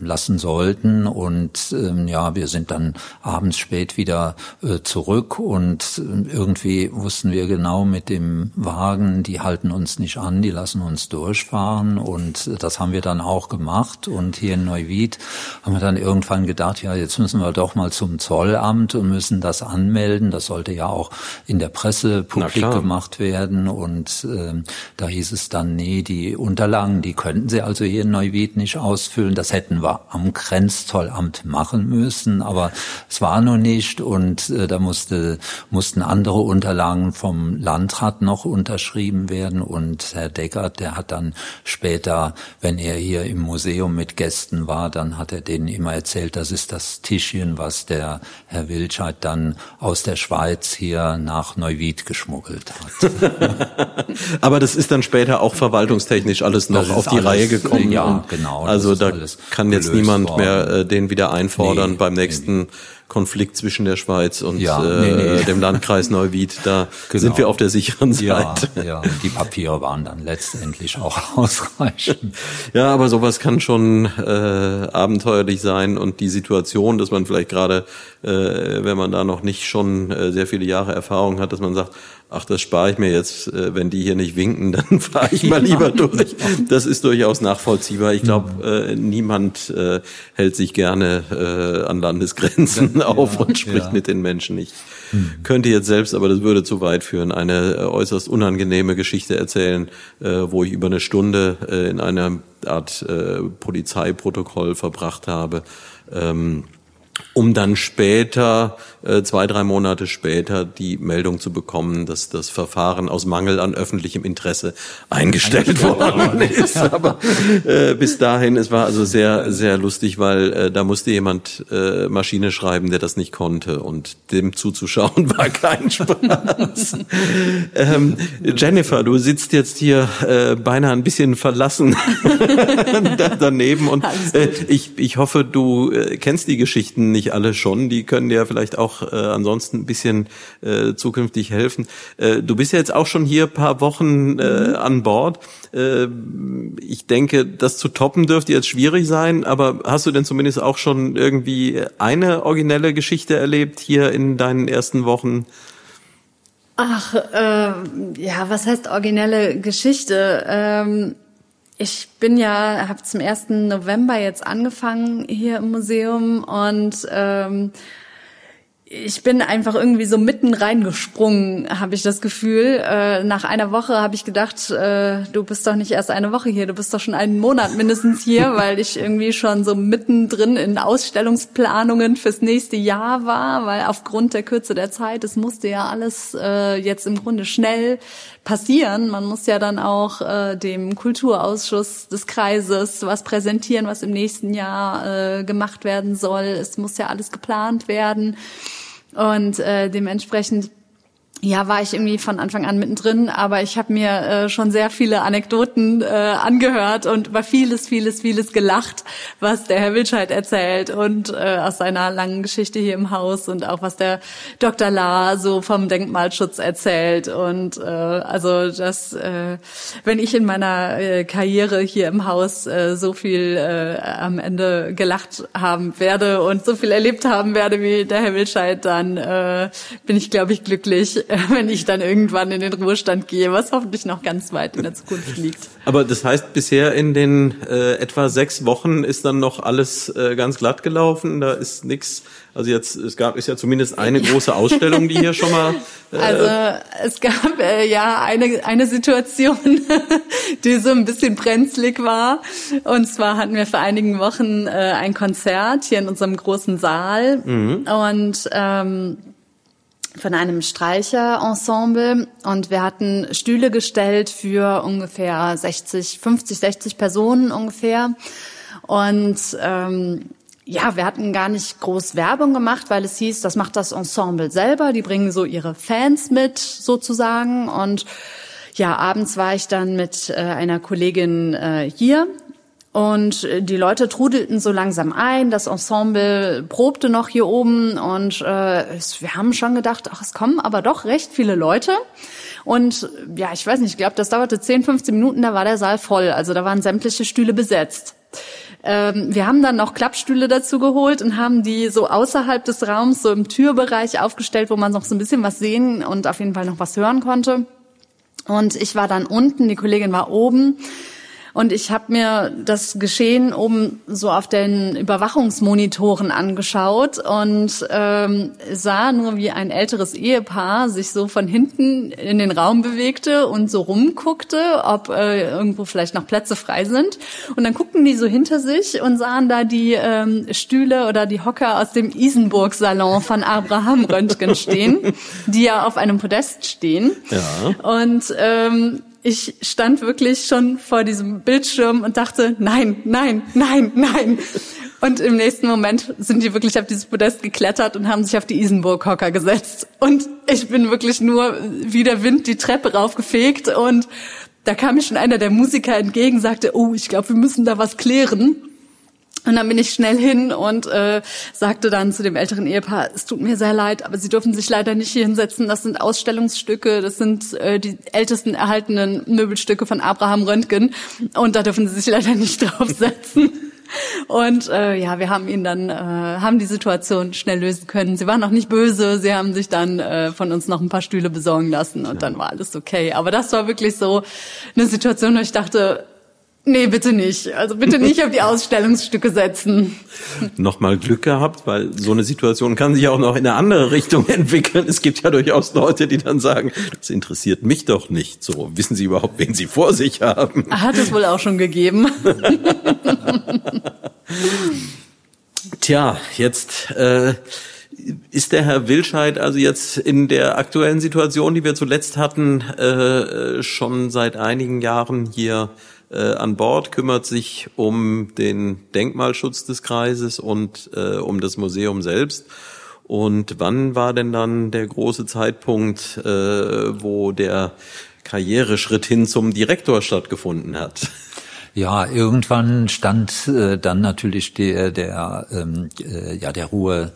lassen sollten. Und ähm, ja, wir sind dann abends spät wieder äh, zurück und äh, irgendwie wussten wir genau mit dem Wagen, die halten uns nicht an, die lassen uns durchfahren. Und äh, das haben wir dann auch gemacht. Und hier in Neuwied haben wir dann irgendwann gedacht, ja, jetzt müssen wir doch mal zum Zollamt und müssen das anmelden. Das sollte ja auch in der Presse publik gemacht werden. Und äh, da hieß es dann, nee, die Unterlagen, die könnten Sie also hier in Neuwied nicht ausfüllen. Das hätten wir am Grenzzollamt machen müssen, aber es war noch nicht und äh, da musste, mussten andere Unterlagen vom Landrat noch unterschrieben werden und Herr Deckert, der hat dann später, wenn er hier im Museum mit Gästen war, dann hat er denen immer erzählt, das ist das Tischchen, was der Herr Wilscheid dann aus der Schweiz hier nach Neuwied geschmuggelt hat. aber das ist dann später auch verwaltungstechnisch alles noch auf die Reihe gekommen. Ja, genau. Also da kann jetzt niemand worden. mehr äh, den wieder einfordern nee, beim nächsten nee. Konflikt zwischen der Schweiz und ja, äh, nee, dem Landkreis Neuwied. Da genau. sind wir auf der sicheren Seite. Ja, ja, die Papiere waren dann letztendlich auch ausreichend. Ja, aber sowas kann schon äh, abenteuerlich sein und die Situation, dass man vielleicht gerade, äh, wenn man da noch nicht schon äh, sehr viele Jahre Erfahrung hat, dass man sagt, ach, das spare ich mir jetzt, äh, wenn die hier nicht winken, dann fahre ich mal lieber durch. Das ist durchaus nachvollziehbar. Ich glaube, mhm. äh, niemand äh, hält sich gerne äh, an Landesgrenzen ja, auf und spricht ja. mit den Menschen. Ich hm. könnte jetzt selbst, aber das würde zu weit führen, eine äußerst unangenehme Geschichte erzählen, äh, wo ich über eine Stunde in einer Art Polizeiprotokoll verbracht habe. Ähm, um dann später, äh, zwei, drei Monate später, die Meldung zu bekommen, dass das Verfahren aus Mangel an öffentlichem Interesse eingestellt worden ist. Aber äh, bis dahin, es war also sehr, sehr lustig, weil äh, da musste jemand äh, Maschine schreiben, der das nicht konnte und dem zuzuschauen war kein Spaß. ähm, Jennifer, du sitzt jetzt hier äh, beinahe ein bisschen verlassen daneben und äh, ich, ich hoffe, du äh, kennst die Geschichten nicht alle schon, die können dir vielleicht auch äh, ansonsten ein bisschen äh, zukünftig helfen. Äh, du bist ja jetzt auch schon hier paar Wochen äh, mhm. an Bord. Äh, ich denke, das zu toppen dürfte jetzt schwierig sein, aber hast du denn zumindest auch schon irgendwie eine originelle Geschichte erlebt hier in deinen ersten Wochen? Ach, äh, ja, was heißt originelle Geschichte? Ähm, ich bin ja, habe zum 1. November jetzt angefangen hier im Museum und ähm, ich bin einfach irgendwie so mitten reingesprungen, habe ich das Gefühl. Äh, nach einer Woche habe ich gedacht, äh, du bist doch nicht erst eine Woche hier, du bist doch schon einen Monat mindestens hier, weil ich irgendwie schon so mittendrin in Ausstellungsplanungen fürs nächste Jahr war, weil aufgrund der Kürze der Zeit, es musste ja alles äh, jetzt im Grunde schnell passieren. Man muss ja dann auch äh, dem Kulturausschuss des Kreises was präsentieren, was im nächsten Jahr äh, gemacht werden soll. Es muss ja alles geplant werden. Und äh, dementsprechend ja, war ich irgendwie von Anfang an mittendrin, aber ich habe mir äh, schon sehr viele Anekdoten äh, angehört und über vieles, vieles, vieles gelacht, was der Herr Wildscheid erzählt und äh, aus seiner langen Geschichte hier im Haus und auch was der Dr. La so vom Denkmalschutz erzählt. Und äh, also das, äh, wenn ich in meiner äh, Karriere hier im Haus äh, so viel äh, am Ende gelacht haben werde und so viel erlebt haben werde wie der Herr Wildscheid, dann äh, bin ich, glaube ich, glücklich wenn ich dann irgendwann in den Ruhestand gehe, was hoffentlich noch ganz weit in der Zukunft liegt. Aber das heißt, bisher in den äh, etwa sechs Wochen ist dann noch alles äh, ganz glatt gelaufen. Da ist nichts. Also jetzt, es gab ist ja zumindest eine große Ausstellung, die hier schon mal. Äh also es gab äh, ja eine eine Situation, die so ein bisschen brenzlig war. Und zwar hatten wir vor einigen Wochen äh, ein Konzert hier in unserem großen Saal mhm. und ähm, von einem Streicherensemble und wir hatten Stühle gestellt für ungefähr 60, 50, 60 Personen ungefähr. Und ähm, ja, wir hatten gar nicht groß Werbung gemacht, weil es hieß, das macht das Ensemble selber. Die bringen so ihre Fans mit sozusagen. Und ja, abends war ich dann mit äh, einer Kollegin äh, hier Und äh, die Leute trudelten so langsam ein, das Ensemble probte noch hier oben und äh, wir haben schon gedacht, ach, es kommen aber doch recht viele Leute. Und ja, ich weiß nicht, ich glaube, das dauerte 10, 15 Minuten, da war der Saal voll. Also da waren sämtliche Stühle besetzt. Ähm, wir haben dann noch Klappstühle dazu geholt und haben die so außerhalb des Raums, so im Türbereich aufgestellt, wo man noch so ein bisschen was sehen und auf jeden Fall noch was hören konnte. Und ich war dann unten, die Kollegin war oben. Und ich habe mir das Geschehen oben so auf den Überwachungsmonitoren angeschaut und ähm, sah nur, wie ein älteres Ehepaar sich so von hinten in den Raum bewegte und so rumguckte, ob äh, irgendwo vielleicht noch Plätze frei sind. Und dann guckten die so hinter sich und sahen da die ähm, Stühle oder die Hocker aus dem Isenburg-Salon von Abraham Röntgen stehen, die ja auf einem Podest stehen. Ja. Und ähm, ich stand wirklich schon vor diesem Bildschirm und dachte, nein, nein, nein, nein. Und im nächsten Moment sind die wirklich auf dieses Podest geklettert und haben sich auf die Isenburg-Hocker gesetzt. Und ich bin wirklich nur wie der Wind die Treppe raufgefegt und da kam mir schon einer der Musiker entgegen, sagte, oh, ich glaube, wir müssen da was klären. Und dann bin ich schnell hin und äh, sagte dann zu dem älteren Ehepaar, es tut mir sehr leid, aber Sie dürfen sich leider nicht hier hinsetzen. Das sind Ausstellungsstücke, das sind äh, die ältesten erhaltenen Möbelstücke von Abraham Röntgen und da dürfen Sie sich leider nicht draufsetzen. Und äh, ja, wir haben ihn dann, äh, haben die Situation schnell lösen können. Sie waren noch nicht böse, sie haben sich dann äh, von uns noch ein paar Stühle besorgen lassen und ja. dann war alles okay. Aber das war wirklich so eine Situation, wo ich dachte, Nee, bitte nicht. Also bitte nicht auf die Ausstellungsstücke setzen. Nochmal Glück gehabt, weil so eine Situation kann sich auch noch in eine andere Richtung entwickeln. Es gibt ja durchaus Leute, die dann sagen, das interessiert mich doch nicht. So, wissen Sie überhaupt, wen Sie vor sich haben? Hat es wohl auch schon gegeben. Tja, jetzt äh, ist der Herr Wilscheid also jetzt in der aktuellen Situation, die wir zuletzt hatten, äh, schon seit einigen Jahren hier äh, an Bord, kümmert sich um den Denkmalschutz des Kreises und äh, um das Museum selbst. Und wann war denn dann der große Zeitpunkt, äh, wo der Karriereschritt hin zum Direktor stattgefunden hat? Ja, irgendwann stand äh, dann natürlich der der ähm, äh, ja der Ruhe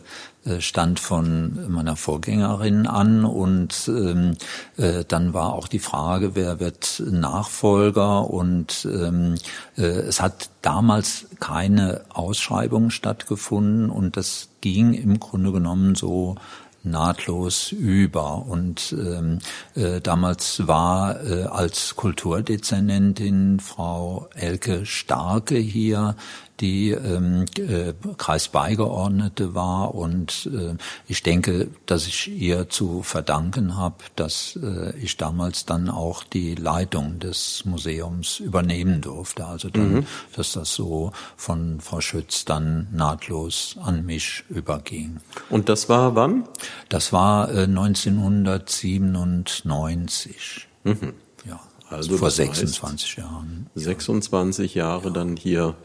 stand von meiner Vorgängerin an und ähm, äh, dann war auch die Frage, wer wird Nachfolger und ähm, äh, es hat damals keine Ausschreibung stattgefunden und das ging im Grunde genommen so nahtlos über. Und ähm, äh, damals war äh, als Kulturdezernentin Frau Elke Starke hier die ähm, äh, Kreisbeigeordnete war und äh, ich denke, dass ich ihr zu verdanken habe, dass äh, ich damals dann auch die Leitung des Museums übernehmen durfte. Also dann, mhm. dass das so von Frau Schütz dann nahtlos an mich überging. Und das war wann? Das war äh, 1997. Mhm. Ja, also vor 26 Jahren. 26 Jahre ja. dann hier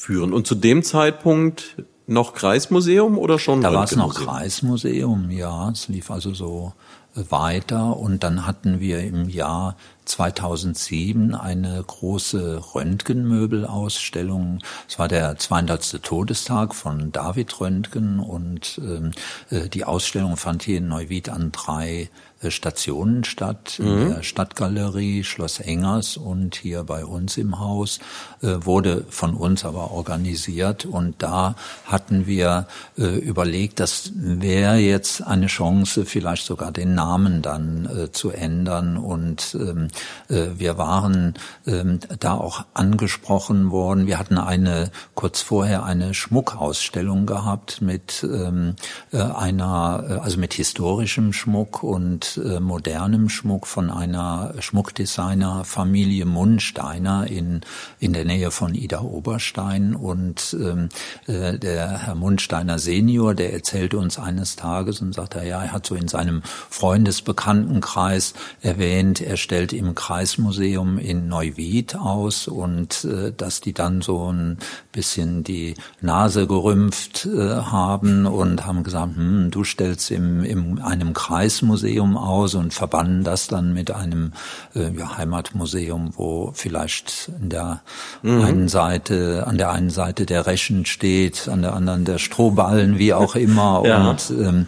führen. Und zu dem Zeitpunkt noch Kreismuseum oder schon? Da war es noch Kreismuseum, ja. Es lief also so weiter und dann hatten wir im Jahr 2007 eine große Röntgenmöbelausstellung. Es war der 200. Todestag von David Röntgen und ähm, äh, die Ausstellung fand hier in Neuwied an drei äh, Stationen statt, mhm. in der Stadtgalerie, Schloss Engers und hier bei uns im Haus, äh, wurde von uns aber organisiert und da hatten wir äh, überlegt, das wäre jetzt eine Chance, vielleicht sogar den Namen dann äh, zu ändern und ähm, äh, wir waren ähm, da auch angesprochen worden. Wir hatten eine, kurz vorher eine Schmuckausstellung gehabt mit ähm, äh, einer, also mit historischem Schmuck und äh, modernem Schmuck von einer Schmuckdesigner-Familie Mundsteiner in, in der Nähe von Ida Oberstein. Und ähm, äh, der Herr Mundsteiner Senior, der erzählte uns eines Tages und sagte, ja, er hat so in seinem Freundesbekanntenkreis erwähnt, er stellt im Kreismuseum in Neuwied aus und äh, dass die dann so ein bisschen die Nase gerümpft äh, haben und haben gesagt, hm, du stellst im, in einem Kreismuseum aus und verbanden das dann mit einem äh, ja, Heimatmuseum, wo vielleicht in der mhm. einen Seite, an der einen Seite der Reschen steht, an der anderen der Strohballen, wie auch immer. ja. Und ähm,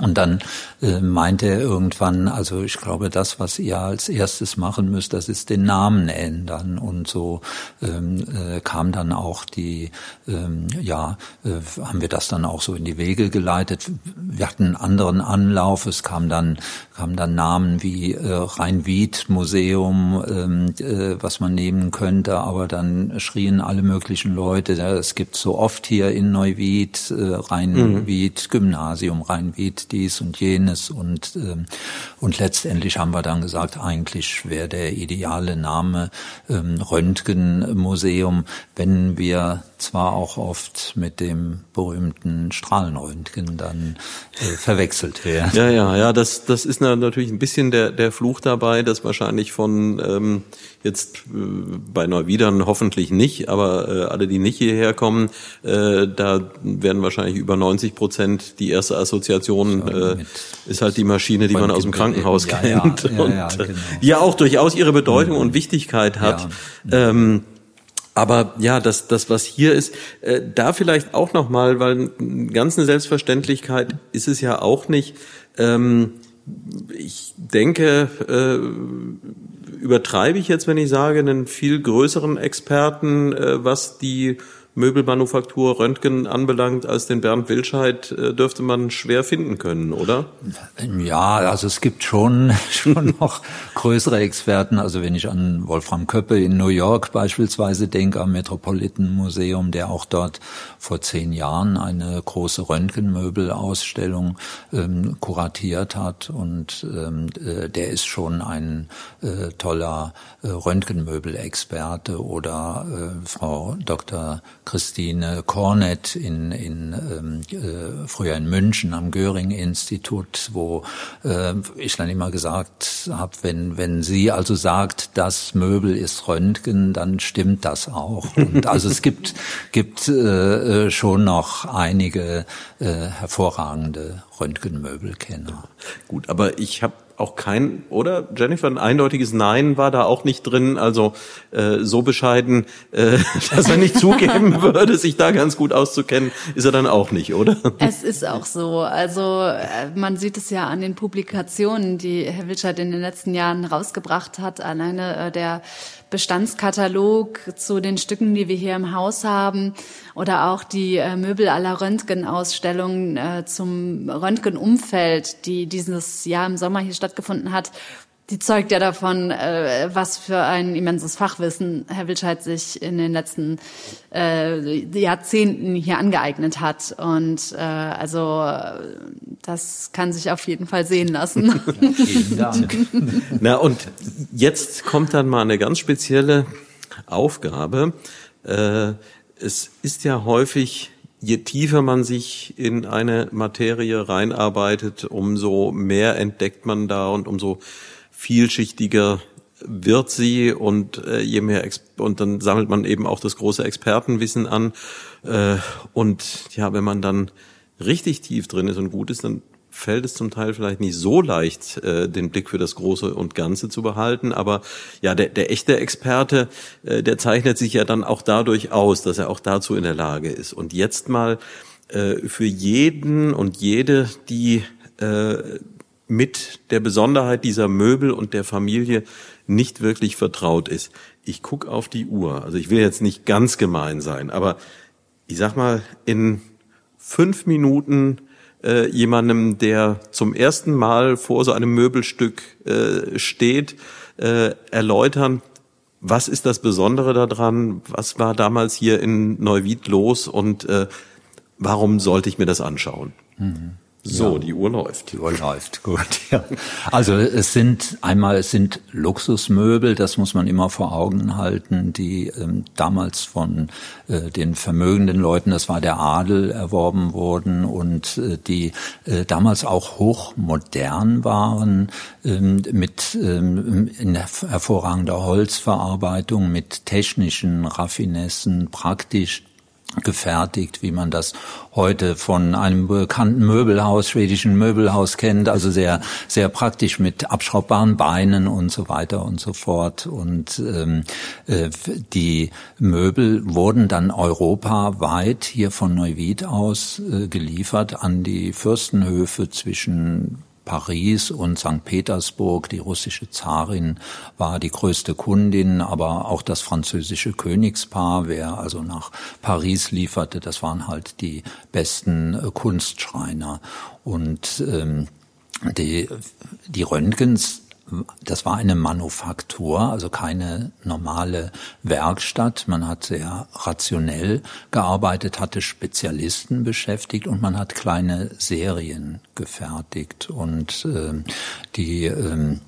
und dann äh, meinte er irgendwann, also ich glaube, das, was ihr als erstes machen müsst, das ist den Namen ändern. Und so ähm, äh, kam dann auch die, ähm, ja, äh, haben wir das dann auch so in die Wege geleitet. Wir hatten einen anderen Anlauf. Es kam dann, kamen dann Namen wie äh, Rhein-Wied-Museum, ähm, äh, was man nehmen könnte, aber dann schrien alle möglichen Leute, es gibt so oft hier in Neuwied, äh, Rhein-Wied, dies und jenes und ähm, und letztendlich haben wir dann gesagt, eigentlich wäre der ideale Name ähm, Röntgenmuseum, wenn wir zwar auch oft mit dem berühmten Strahlenröntgen dann äh, verwechselt werden. Ja, ja, ja, das das ist natürlich ein bisschen der der Fluch dabei, dass wahrscheinlich von ähm, jetzt äh, bei Neuwiedern hoffentlich nicht, aber äh, alle, die nicht hierher kommen, äh, da werden wahrscheinlich über 90 Prozent die erste Assoziation äh, ist halt die Maschine, die man aus dem Krankenhaus ja, kennt ja, ja, und ja, äh, genau. die auch durchaus ihre Bedeutung mhm. und Wichtigkeit hat. Ähm, aber ja, das, das was hier ist, äh, da vielleicht auch nochmal, weil ganz eine Selbstverständlichkeit ist es ja auch nicht. Ähm, ich denke, äh, übertreibe ich jetzt, wenn ich sage, einen viel größeren Experten, äh, was die Möbelmanufaktur Röntgen anbelangt, als den Bernd Wilscheid, äh, dürfte man schwer finden können, oder? Ja, also es gibt schon, schon noch größere Experten. Also wenn ich an Wolfram Köppe in New York beispielsweise denke, am Metropolitan Museum, der auch dort vor zehn Jahren eine große Röntgenmöbelausstellung ähm, kuratiert hat. Und ähm, äh, der ist schon ein äh, toller äh, Röntgenmöbelexperte oder äh, Frau Dr. Christine Kornett in, in ähm, äh, früher in München am Göring-Institut, wo äh, ich dann immer gesagt habe, wenn, wenn sie also sagt, das Möbel ist Röntgen, dann stimmt das auch. Und also es gibt, gibt äh, schon noch einige äh, hervorragende Röntgenmöbelkenner. Gut, aber ich habe auch kein, oder Jennifer, ein eindeutiges Nein war da auch nicht drin. Also äh, so bescheiden, äh, dass er nicht zugeben würde, sich da ganz gut auszukennen, ist er dann auch nicht, oder? Es ist auch so. Also äh, man sieht es ja an den Publikationen, die Herr Wilscheid in den letzten Jahren rausgebracht hat. Alleine äh, der Bestandskatalog zu den Stücken, die wir hier im Haus haben oder auch die äh, Möbel aller Röntgen-Ausstellung äh, zum Röntgenumfeld, die dieses Jahr im Sommer hier stattgefunden hat, die zeugt ja davon, äh, was für ein immenses Fachwissen Herr Wilscheid sich in den letzten äh, Jahrzehnten hier angeeignet hat. Und äh, also das kann sich auf jeden Fall sehen lassen. vielen Dank. Na und jetzt kommt dann mal eine ganz spezielle Aufgabe. Äh, es ist ja häufig je tiefer man sich in eine Materie reinarbeitet, umso mehr entdeckt man da und umso vielschichtiger wird sie und äh, je mehr Ex und dann sammelt man eben auch das große Expertenwissen an äh, und ja, wenn man dann richtig tief drin ist und gut ist, dann fällt es zum Teil vielleicht nicht so leicht, äh, den Blick für das Große und Ganze zu behalten. Aber ja, der, der echte Experte, äh, der zeichnet sich ja dann auch dadurch aus, dass er auch dazu in der Lage ist. Und jetzt mal äh, für jeden und jede, die äh, mit der Besonderheit dieser Möbel und der Familie nicht wirklich vertraut ist. Ich guck auf die Uhr. Also ich will jetzt nicht ganz gemein sein, aber ich sag mal, in fünf Minuten äh, jemandem, der zum ersten Mal vor so einem Möbelstück äh, steht, äh, erläutern, was ist das Besondere daran, was war damals hier in Neuwied los und äh, warum sollte ich mir das anschauen? Mhm. So, ja. die Uhr läuft. Die Uhr läuft, gut. Ja. Also es sind einmal es sind Luxusmöbel, das muss man immer vor Augen halten, die ähm, damals von äh, den vermögenden Leuten, das war der Adel, erworben wurden und äh, die äh, damals auch hochmodern waren, ähm, mit ähm, in hervorragender Holzverarbeitung, mit technischen Raffinessen, praktisch gefertigt, wie man das heute von einem bekannten Möbelhaus, schwedischen Möbelhaus kennt, also sehr sehr praktisch mit abschraubbaren Beinen und so weiter und so fort. Und ähm, äh, die Möbel wurden dann europaweit hier von Neuwied aus äh, geliefert an die Fürstenhöfe zwischen Paris und St. Petersburg. Die russische Zarin war die größte Kundin, aber auch das französische Königspaar, wer also nach Paris lieferte, das waren halt die besten äh, Kunstschreiner. Und ähm, die, die Röntgens das war eine Manufaktur, also keine normale Werkstatt. Man hat sehr rationell gearbeitet, hatte Spezialisten beschäftigt und man hat kleine Serien gefertigt. Und äh, die äh,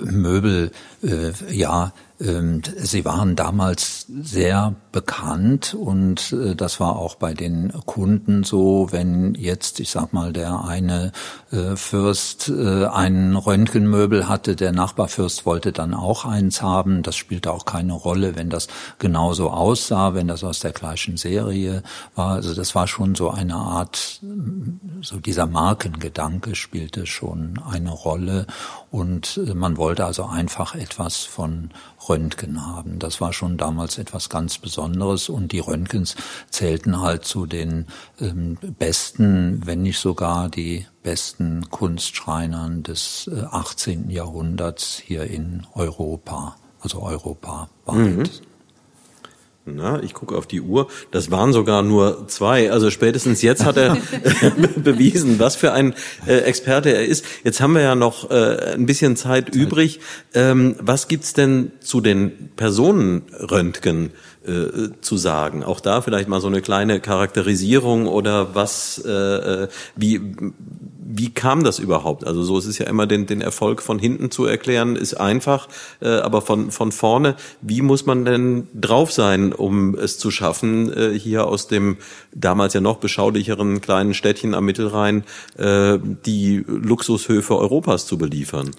Möbel, äh, ja, sie waren damals sehr bekannt und äh, das war auch bei den Kunden so, wenn jetzt, ich sag mal, der eine äh, Fürst äh, ein Röntgenmöbel hatte, der Nachbarfürst wollte dann auch eins haben. Das spielte auch keine Rolle, wenn das genauso aussah, wenn das aus der gleichen Serie war. Also das war schon so eine Art, so dieser Markengedanke spielte schon eine Rolle und man wollte also einfach etwas von Röntgen haben. Das war schon damals etwas ganz Besonderes und die Röntgens zählten halt zu den ähm, besten, wenn nicht sogar die besten Kunstschreinern des äh, 18. Jahrhunderts hier in Europa, also europaweit. Mhm. Na, ich gucke auf die Uhr. Das waren sogar nur zwei. Also spätestens jetzt hat er bewiesen, was für ein äh, Experte er ist. Jetzt haben wir ja noch äh, ein bisschen Zeit, Zeit. übrig. Ähm, was gibt's denn zu den Personenröntgen äh, zu sagen? Auch da vielleicht mal so eine kleine Charakterisierung oder was, äh, äh wie wie kam das überhaupt? Also so es ist ja immer den, den Erfolg von hinten zu erklären, ist einfach, äh, aber von, von vorne, wie muss man denn drauf sein, um es zu schaffen, äh, hier aus dem damals ja noch beschaulicheren kleinen Städtchen am Mittelrhein äh, die Luxushöfe Europas zu beliefern?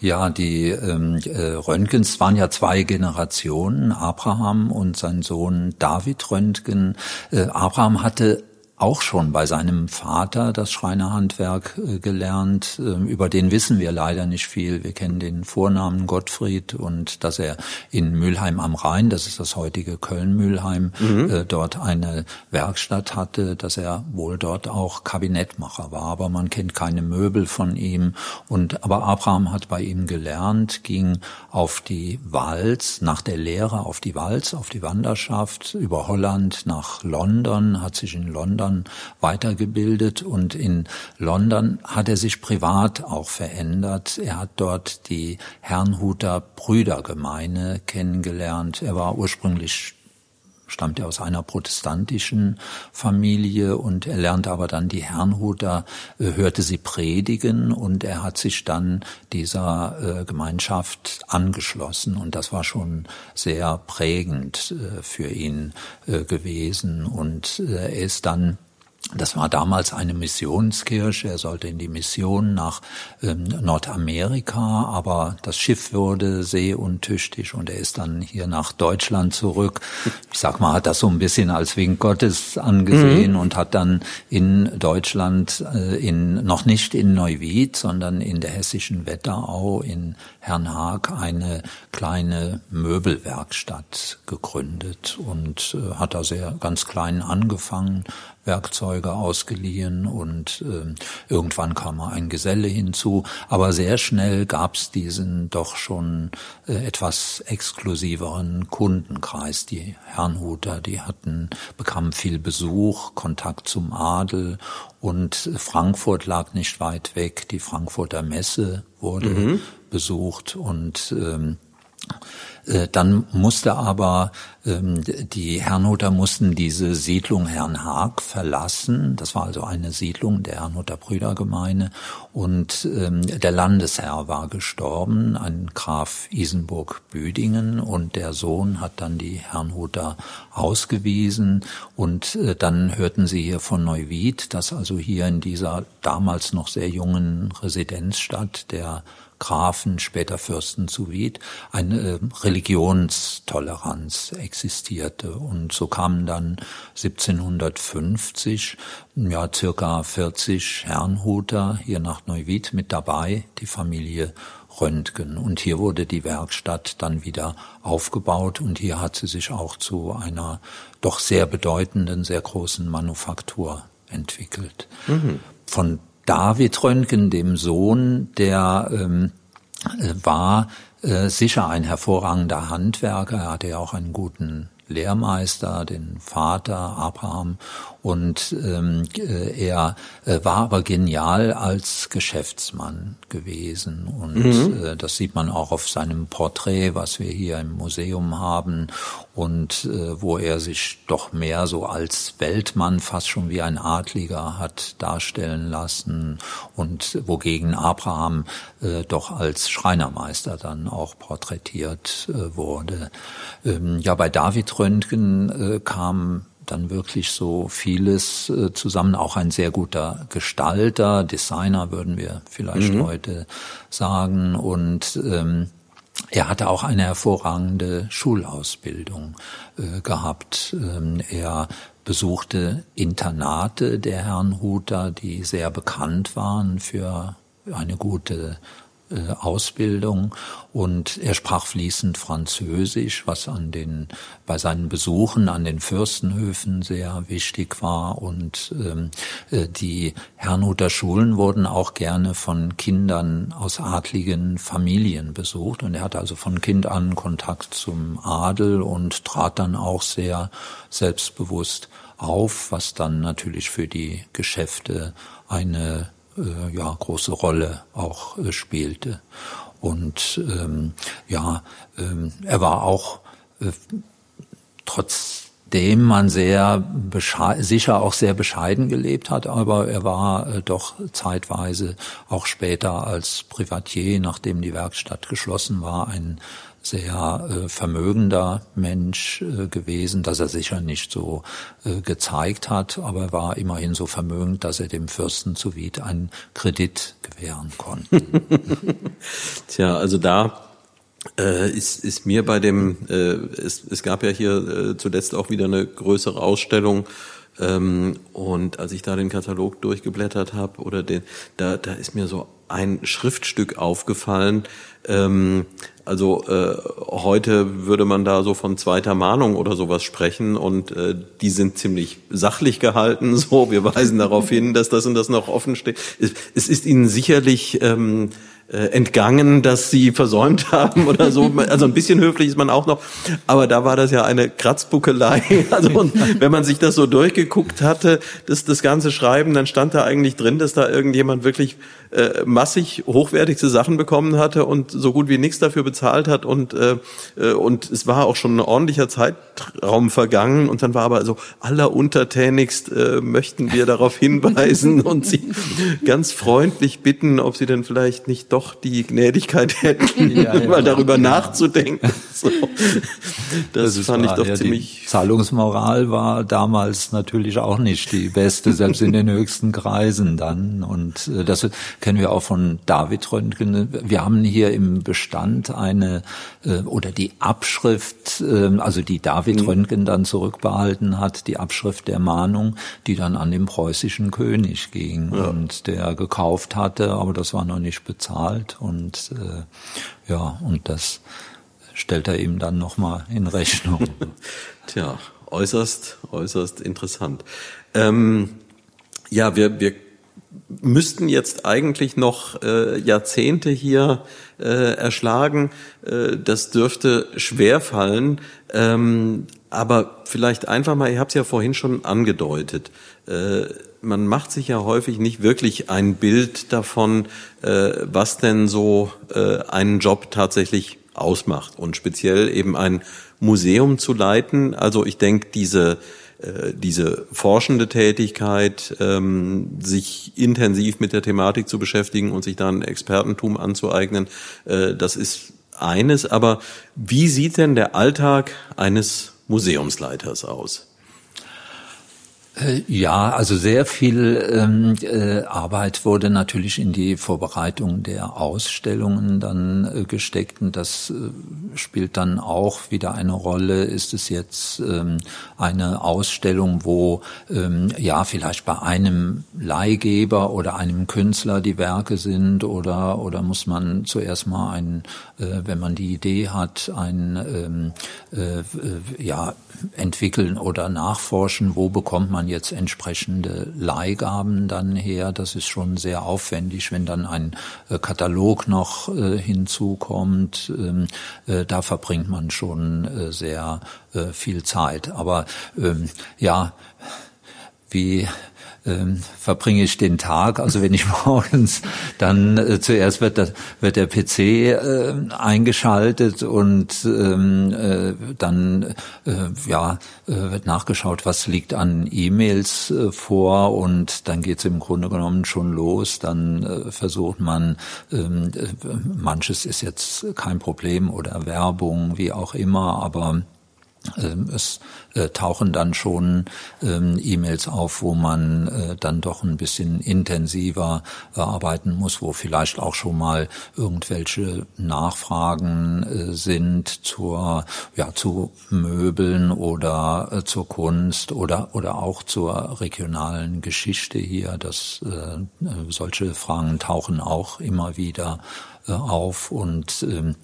Ja, die ähm, äh, Röntgens waren ja zwei Generationen, Abraham und sein Sohn David Röntgen. Äh, Abraham hatte auch schon bei seinem Vater das Schreinerhandwerk äh, gelernt. Ähm, über den wissen wir leider nicht viel. Wir kennen den Vornamen Gottfried und dass er in Mülheim am Rhein, das ist das heutige Köln-Mülheim, mhm. Äh, dort eine Werkstatt hatte, dass er wohl dort auch Kabinettmacher war. Aber man kennt keine Möbel von ihm. Und aber Abraham hat bei ihm gelernt, ging auf die Walz, nach der Lehre auf die Walz, auf die Wanderschaft über Holland nach London, hat sich in London London weitergebildet und in London hat er sich privat auch verändert. Er hat dort die Herrnhuter Brüdergemeine kennengelernt. Er war ursprünglich stammt er aus einer protestantischen Familie und er lernte aber dann die Herrnhuter, äh, hörte sie predigen und er hat sich dann dieser äh, Gemeinschaft angeschlossen und das war schon sehr prägend äh, für ihn gewesen und er ist dann das war damals eine Missionskirche. Er sollte in die Mission nach ähm, Nordamerika, aber das Schiff wurde seeuntüchtig und er ist dann hier nach Deutschland zurück. Ich sag mal, hat das so ein bisschen als Wink Gottes angesehen mhm. und hat dann in Deutschland, äh, in noch nicht in Neuwied, sondern in der hessischen Wetterau in Herrnhaag eine kleine Möbelwerkstatt gegründet und äh, hat da sehr ganz klein angefangen, Werkzeuge ausgeliehen und äh, irgendwann kam mal ein Geselle hinzu. Aber sehr schnell gab es diesen doch schon äh, etwas exklusiveren Kundenkreis. Die Herrnhuter, die hatten, bekamen viel Besuch, Kontakt zum Adel und Frankfurt lag nicht weit weg. Die Frankfurter Messe wurde mhm. Besucht und ähm, äh, dann musste aber ähm, die Herrnhuter mussten diese Siedlung Herrnhaag verlassen. Das war also eine Siedlung der Herrnhuter Brüdergemeine und ähm, der Landesherr war gestorben, ein Graf Isenburg-Büdingen und der Sohn hat dann die Herrnhuter ausgewiesen und äh, dann hörten sie hier von Neuwied, dass also hier in dieser damals noch sehr jungen Residenzstadt der Grafen, später Fürsten zu Wied, eine Religionstoleranz existierte. Und so kamen dann 1750 ja circa 40 Herrnhuter hier nach Neuwied mit dabei, die Familie Röntgen. Und hier wurde die Werkstatt dann wieder aufgebaut und hier hat sie sich auch zu einer doch sehr bedeutenden, sehr großen Manufaktur entwickelt. Mhm. Von David Röntgen, dem Sohn, der ähm, äh, war äh, sicher ein hervorragender Handwerker. Er hatte ja auch einen guten Lehrmeister, den Vater Abraham und ähm, äh, er äh, war aber genial als Geschäftsmann gewesen und mhm. äh, das sieht man auch auf seinem Porträt, was wir hier im Museum haben und äh, wo er sich doch mehr so als Weltmann fast schon wie ein Adliger hat darstellen lassen und wogegen Abraham äh, doch als Schreinermeister dann auch porträtiert äh, wurde. Ähm, ja, bei David Röntgen äh, kam dann wirklich so vieles äh, zusammen. Auch ein sehr guter Gestalter, Designer würden wir vielleicht mhm. heute sagen. Und ähm, er hatte auch eine hervorragende Schulausbildung äh, gehabt. Ähm, er besuchte Internate der Herrnhuter, die sehr bekannt waren für eine gute Ausbildung und er sprach fließend Französisch, was an den bei seinen Besuchen an den Fürstenhöfen sehr wichtig war. Und ähm, äh, die Herrnhuter Schulen wurden auch gerne von Kindern aus adligen Familien besucht. Und er hatte also von Kind an Kontakt zum Adel und trat dann auch sehr selbstbewusst auf, was dann natürlich für die Geschäfte eine äh, ja, große Rolle auch äh, spielte. Und ähm, ja, ähm, er war auch äh, trotzdem man sehr sicher auch sehr bescheiden gelebt hat, aber er war äh, doch zeitweise auch später als Privatier, nachdem die Werkstatt geschlossen war, ein sehr äh, vermögender Mensch äh, gewesen, dass er sicher nicht so äh, gezeigt hat, aber er war immerhin so vermögend, dass er dem Fürsten zu Wied einen Kredit gewähren konnte. Tja, also da äh, ist, ist mir bei dem, äh, es, es gab ja hier äh, zuletzt auch wieder eine größere Ausstellung ähm, und als ich da den Katalog durchgeblättert habe oder den, da, da ist mir so ein Schriftstück aufgefallen, ähm, also äh, heute würde man da so von zweiter Mahnung oder sowas sprechen und äh, die sind ziemlich sachlich gehalten. So, wir weisen darauf hin, dass das und das noch offen steht. Es, es ist Ihnen sicherlich ähm, äh, entgangen, dass sie versäumt haben oder so. Also ein bisschen höflich ist man auch noch, aber da war das ja eine Kratzbuckelei. Also und wenn man sich das so durchgeguckt hatte, das, das ganze Schreiben, dann stand da eigentlich drin, dass da irgendjemand wirklich äh, massig hochwertigste Sachen bekommen hatte und so gut wie nichts dafür bezahlt hat und äh, äh, und es war auch schon ein ordentlicher Zeitraum vergangen und dann war aber so alleruntertänigst äh, möchten wir darauf hinweisen und sie ganz freundlich bitten, ob sie denn vielleicht nicht doch die Gnädigkeit hätten, ja, ja, mal darüber okay. nachzudenken. So. Das, das fand wahr. ich doch ja, ziemlich. Zahlungsmoral war damals natürlich auch nicht die beste, selbst in den höchsten Kreisen dann. Und äh, das kennen wir auch von David Röntgen. Wir haben hier im Bestand eine äh, oder die Abschrift, äh, also die David mhm. Röntgen dann zurückbehalten hat, die Abschrift der Mahnung, die dann an den preußischen König ging ja. und der gekauft hatte, aber das war noch nicht bezahlt und äh, ja und das stellt er ihm dann nochmal in Rechnung. Tja, äußerst, äußerst interessant. Ähm, ja, wir, wir müssten jetzt eigentlich noch äh, Jahrzehnte hier äh, erschlagen. Äh, das dürfte schwer fallen. Ähm, aber vielleicht einfach mal, ihr habt es ja vorhin schon angedeutet, äh, man macht sich ja häufig nicht wirklich ein Bild davon, äh, was denn so äh, einen Job tatsächlich ausmacht und speziell eben ein Museum zu leiten. Also ich denke, diese diese forschende Tätigkeit, ähm, sich intensiv mit der Thematik zu beschäftigen und sich dann Expertentum anzueignen, äh, das ist eines. Aber wie sieht denn der Alltag eines Museumsleiters aus? Äh, ja, also sehr viel ähm, äh, Arbeit wurde natürlich in die Vorbereitung der Ausstellungen dann äh, gesteckt und das äh, spielt dann auch wieder eine Rolle. Ist es jetzt ähm, eine Ausstellung, wo ähm, ja vielleicht bei einem Leihgeber oder einem Künstler die Werke sind oder oder muss man zuerst mal ein, äh, wenn man die Idee hat, ein ähm, äh, ja entwickeln oder nachforschen, wo bekommt man jetzt entsprechende Leihgaben dann her. Das ist schon sehr aufwendig, wenn dann ein äh, Katalog noch äh, hinzukommt. Ähm, äh, da verbringt man schon sehr viel Zeit. Aber ähm, ja, wie ähm, verbringe ich den Tag. Also wenn ich morgens dann äh, zuerst wird, das, wird der PC äh, eingeschaltet und ähm, äh, dann äh, ja äh, wird nachgeschaut, was liegt an E-Mails äh, vor und dann geht es im Grunde genommen schon los. Dann versucht man, ähm, äh, manches ist jetzt kein Problem oder Werbung, wie auch immer, aber es äh, tauchen dann schon ähm, E-Mails auf, wo man äh, dann doch ein bisschen intensiver äh, arbeiten muss, wo vielleicht auch schon mal irgendwelche Nachfragen sind zur ja zu Möbeln oder zur Kunst oder oder auch zur regionalen Geschichte hier. Das solche Fragen tauchen auch immer wieder auf und ähm,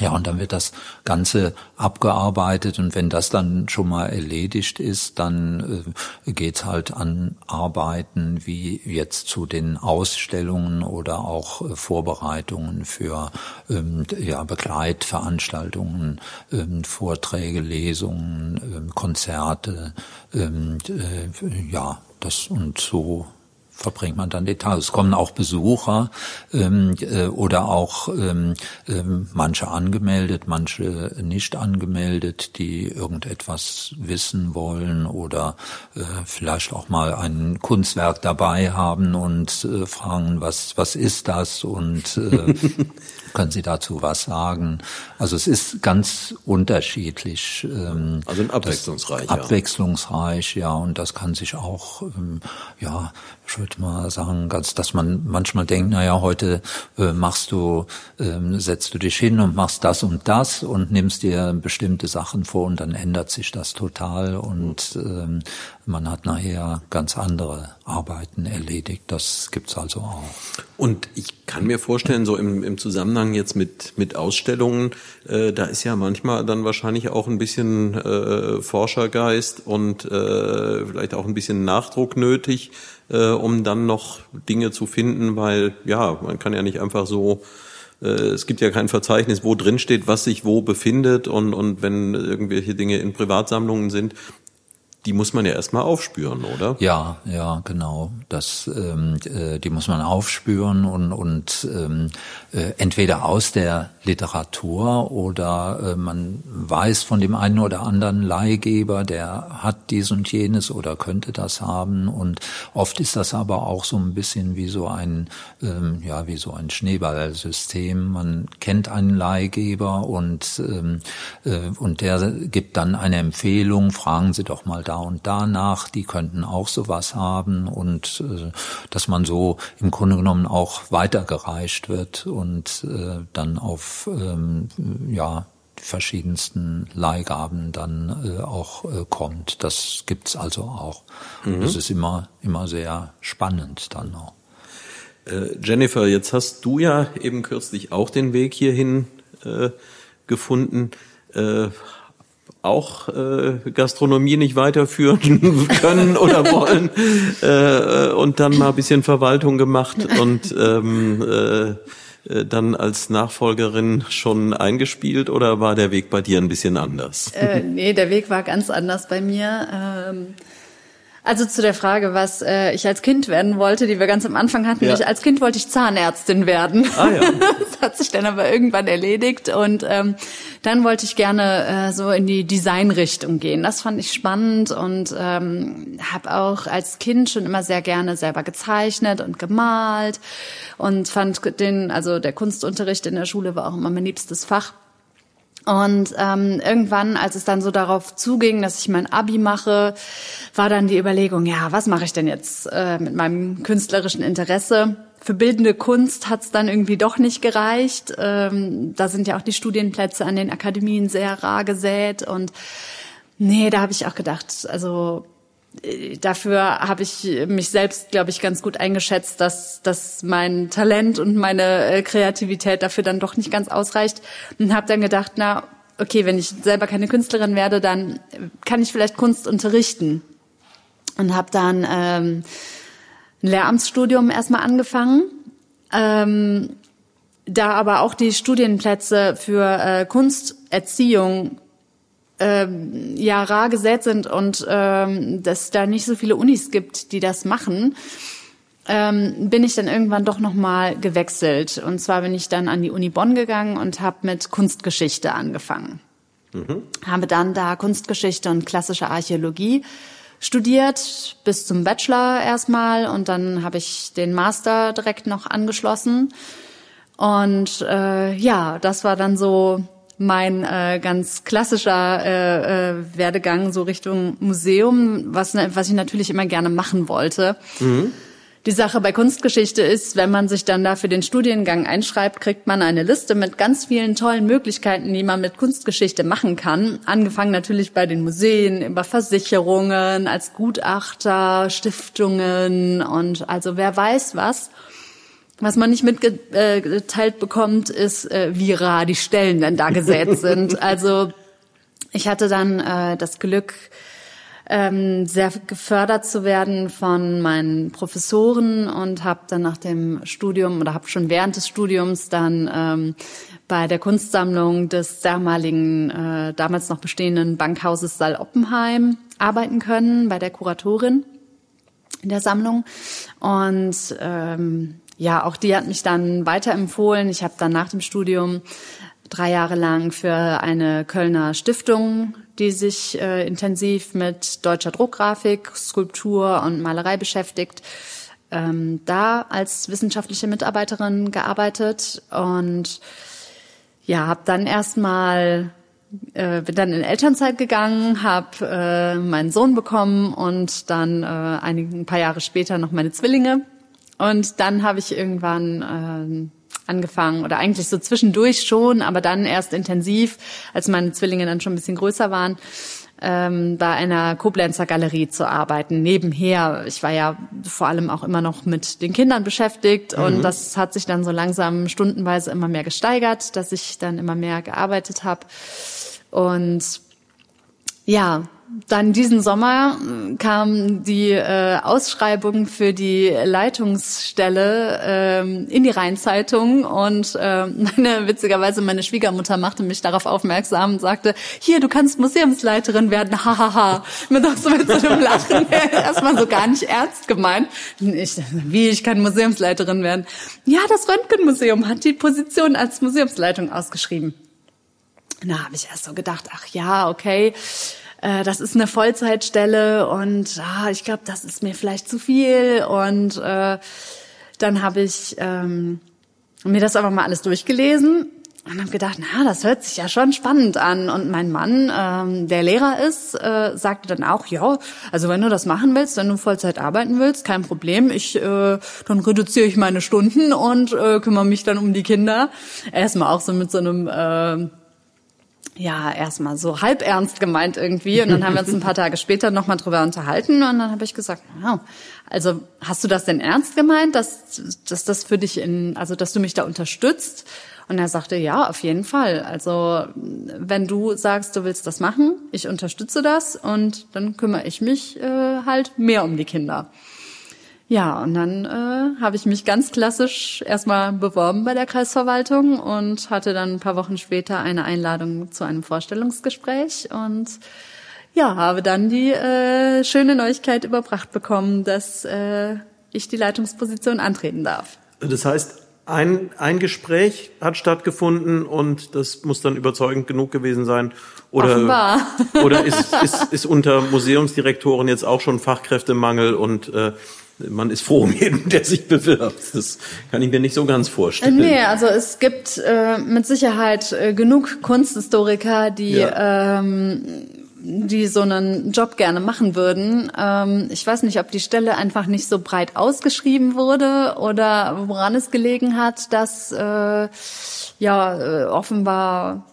ja, und dann wird das Ganze abgearbeitet und wenn das dann schon mal erledigt ist, dann äh, geht's halt an Arbeiten wie jetzt zu den Ausstellungen oder auch äh, Vorbereitungen für ähm, ja, Begleitveranstaltungen, ähm, Vorträge, Lesungen, ähm, Konzerte, ähm, äh, ja, das und so verbringt man dann den Tag. Es kommen auch Besucher ähm, äh, oder auch ähm, ähm, manche angemeldet, manche nicht angemeldet, die irgendetwas wissen wollen oder äh, vielleicht auch mal ein Kunstwerk dabei haben und äh, fragen, was was ist das und äh, können Sie dazu was sagen? Also es ist ganz unterschiedlich. Ähm, also abwechslungsreich. Das, abwechslungsreich, ja, und das kann sich auch ähm, ja ich würde mal sagen, ganz, dass man manchmal denkt, na ja, heute äh, machst du, ähm, setzt du dich hin und machst das und das und nimmst dir bestimmte Sachen vor und dann ändert sich das total und ähm, man hat nachher ganz andere Arbeiten erledigt. Das gibt's also auch. Und ich kann mir vorstellen, so im, im Zusammenhang jetzt mit, mit Ausstellungen, äh, da ist ja manchmal dann wahrscheinlich auch ein bisschen äh, Forschergeist und äh, vielleicht auch ein bisschen Nachdruck nötig äh, um dann noch Dinge zu finden, weil ja, man kann ja nicht einfach so äh, es gibt ja kein Verzeichnis, wo drin steht, was sich wo befindet und, und wenn irgendwelche Dinge in Privatsammlungen sind, die muss man ja erstmal aufspüren, oder? Ja, ja, genau. Das, ähm, äh, die muss man aufspüren und, und ähm, äh, entweder aus der Literatur oder äh, man weiß von dem einen oder anderen Leihgeber, der hat dies und jenes oder könnte das haben. Und oft ist das aber auch so ein bisschen wie so ein, ähm, ja, wie so ein Schneeballsystem. Man kennt einen Leihgeber und, ähm, äh, und der gibt dann eine Empfehlung, fragen Sie doch mal da und danach, die könnten auch sowas haben und äh, dass man so im Grunde genommen auch weitergereicht wird und äh, dann auf ähm, ja die verschiedensten Leihgaben dann äh, auch äh, kommt. Das gibt's also auch. Mhm. Das ist immer immer sehr spannend dann auch. Äh, Jennifer, jetzt hast du ja eben kürzlich auch den Weg hierhin äh, gefunden. Äh, auch äh, Gastronomie nicht weiterführen können oder wollen äh, und dann mal ein bisschen Verwaltung gemacht und ähm, äh, äh, dann als Nachfolgerin schon eingespielt oder war der Weg bei dir ein bisschen anders? Äh, nee, der Weg war ganz anders bei mir. Ähm also zu der Frage, was äh, ich als Kind werden wollte, die wir ganz am Anfang hatten. Ja. Ich, als Kind wollte ich Zahnärztin werden. Ah, ja. das hat sich dann aber irgendwann erledigt und ähm, dann wollte ich gerne äh, so in die Designrichtung gehen. Das fand ich spannend und ähm, habe auch als Kind schon immer sehr gerne selber gezeichnet und gemalt und fand den, also der Kunstunterricht in der Schule war auch immer mein liebstes Fach. Und ähm, irgendwann, als es dann so darauf zuging, dass ich mein Abi mache, war dann die Überlegung, ja, was mache ich denn jetzt äh, mit meinem künstlerischen Interesse? Für bildende Kunst hat es dann irgendwie doch nicht gereicht. Ähm, da sind ja auch die Studienplätze an den Akademien sehr rar gesät. Und nee, da habe ich auch gedacht, also dafür habe ich mich selbst, glaube ich, ganz gut eingeschätzt, dass, dass mein Talent und meine äh, Kreativität dafür dann doch nicht ganz ausreicht. Und habe dann gedacht, na, okay, wenn ich selber keine Künstlerin werde, dann kann ich vielleicht Kunst unterrichten. Und habe dann ähm, ein Lehramtsstudium erstmal angefangen. Ähm, da aber auch die Studienplätze für äh, Kunsterziehung ähm, ja rar gesät sind und ähm, dass da nicht so viele Unis gibt, die das machen, ähm, bin ich dann irgendwann doch noch mal gewechselt. Und zwar bin ich dann an die Uni Bonn gegangen und habe mit Kunstgeschichte angefangen. Mhm. Habe dann da Kunstgeschichte und klassische Archäologie studiert bis zum Bachelor erstmal und dann habe ich den Master direkt noch angeschlossen. Und äh, ja, das war dann so mein äh, ganz klassischer äh, äh, Werdegang so Richtung Museum, was, was ich natürlich immer gerne machen wollte. Mhm. Die Sache bei Kunstgeschichte ist, wenn man sich dann da für den Studiengang einschreibt, kriegt man eine Liste mit ganz vielen tollen Möglichkeiten, die man mit Kunstgeschichte machen kann. Angefangen natürlich bei den Museen, über Versicherungen, als Gutachter, Stiftungen und also wer weiß was. Was man nicht mitgeteilt bekommt, ist, äh, wie rar die Stellen denn da gesät sind. Also ich hatte dann äh, das Glück, ähm, sehr gefördert zu werden von meinen Professoren und habe dann nach dem Studium oder habe schon während des Studiums dann ähm, bei der Kunstsammlung des damaligen, äh, damals noch bestehenden Bankhauses Saal Oppenheim arbeiten können, bei der Kuratorin in der Sammlung. Und ähm, ja, auch die hat mich dann weiterempfohlen. Ich habe dann nach dem Studium drei Jahre lang für eine Kölner Stiftung, die sich äh, intensiv mit deutscher Druckgrafik, Skulptur und Malerei beschäftigt, ähm, da als wissenschaftliche Mitarbeiterin gearbeitet und ja, habe dann erstmal äh, bin dann in Elternzeit gegangen, habe äh, meinen Sohn bekommen und dann äh, ein paar Jahre später noch meine Zwillinge. Und dann habe ich irgendwann ähm, angefangen oder eigentlich so zwischendurch schon, aber dann erst intensiv, als meine Zwillinge dann schon ein bisschen größer waren, ähm, bei einer Koblenzer Galerie zu arbeiten. Nebenher, ich war ja vor allem auch immer noch mit den Kindern beschäftigt mhm. und das hat sich dann so langsam stundenweise immer mehr gesteigert, dass ich dann immer mehr gearbeitet habe. Und ja, dann diesen Sommer äh, kam die äh, Ausschreibung für die Leitungsstelle ähm, in die Rheinzeitung und äh, meine witzigerweise meine Schwiegermutter machte mich darauf aufmerksam und sagte, hier, du kannst Museumsleiterin werden, hahaha. Mit so mit so einem Lachen, erstmal so gar nicht ernst gemeint. Ich, wie, ich kann Museumsleiterin werden? Ja, das Röntgenmuseum hat die Position als Museumsleitung ausgeschrieben. Da habe ich erst so gedacht, ach ja, okay äh, das ist eine Vollzeitstelle und ah, ich glaube, das ist mir vielleicht zu viel. Und äh, dann habe ich ähm, mir das einfach mal alles durchgelesen und habe gedacht, na, das hört sich ja schon spannend an. Und mein Mann, ähm, der Lehrer ist, äh, sagte dann auch, ja, also wenn du das machen willst, wenn du Vollzeit arbeiten willst, kein Problem. Ich, äh, dann reduziere ich meine Stunden und äh, kümmere mich dann um die Kinder. Erstmal auch so mit so einem äh, ja, erstmal so halb ernst gemeint irgendwie. Und dann haben wir uns ein paar Tage später nochmal drüber unterhalten. Und dann habe ich gesagt, wow, also hast du das denn ernst gemeint, dass, dass das für dich in, also dass du mich da unterstützt? Und er sagte, ja, auf jeden Fall. Also wenn du sagst, du willst das machen, ich unterstütze das und dann kümmere ich mich äh, halt mehr um die Kinder. Ja, und dann äh, habe ich mich ganz klassisch erstmal beworben bei der Kreisverwaltung und hatte dann ein paar Wochen später eine Einladung zu einem Vorstellungsgespräch und ja, habe dann die äh, schöne Neuigkeit überbracht bekommen, dass äh, ich die Leitungsposition antreten darf. Das heißt, ein, ein Gespräch hat stattgefunden und das muss dann überzeugend genug gewesen sein. Oder, Offenbar. oder ist, ist, ist unter Museumsdirektoren jetzt auch schon Fachkräftemangel und äh, man ist froh um jeden, der sich bewirbt. Das kann ich mir nicht so ganz vorstellen. Nee, also es gibt äh, mit Sicherheit äh, genug Kunsthistoriker, die ja. ähm, die so einen Job gerne machen würden. Ähm, ich weiß nicht, ob die Stelle einfach nicht so breit ausgeschrieben wurde oder woran es gelegen hat, dass äh, ja äh, offenbar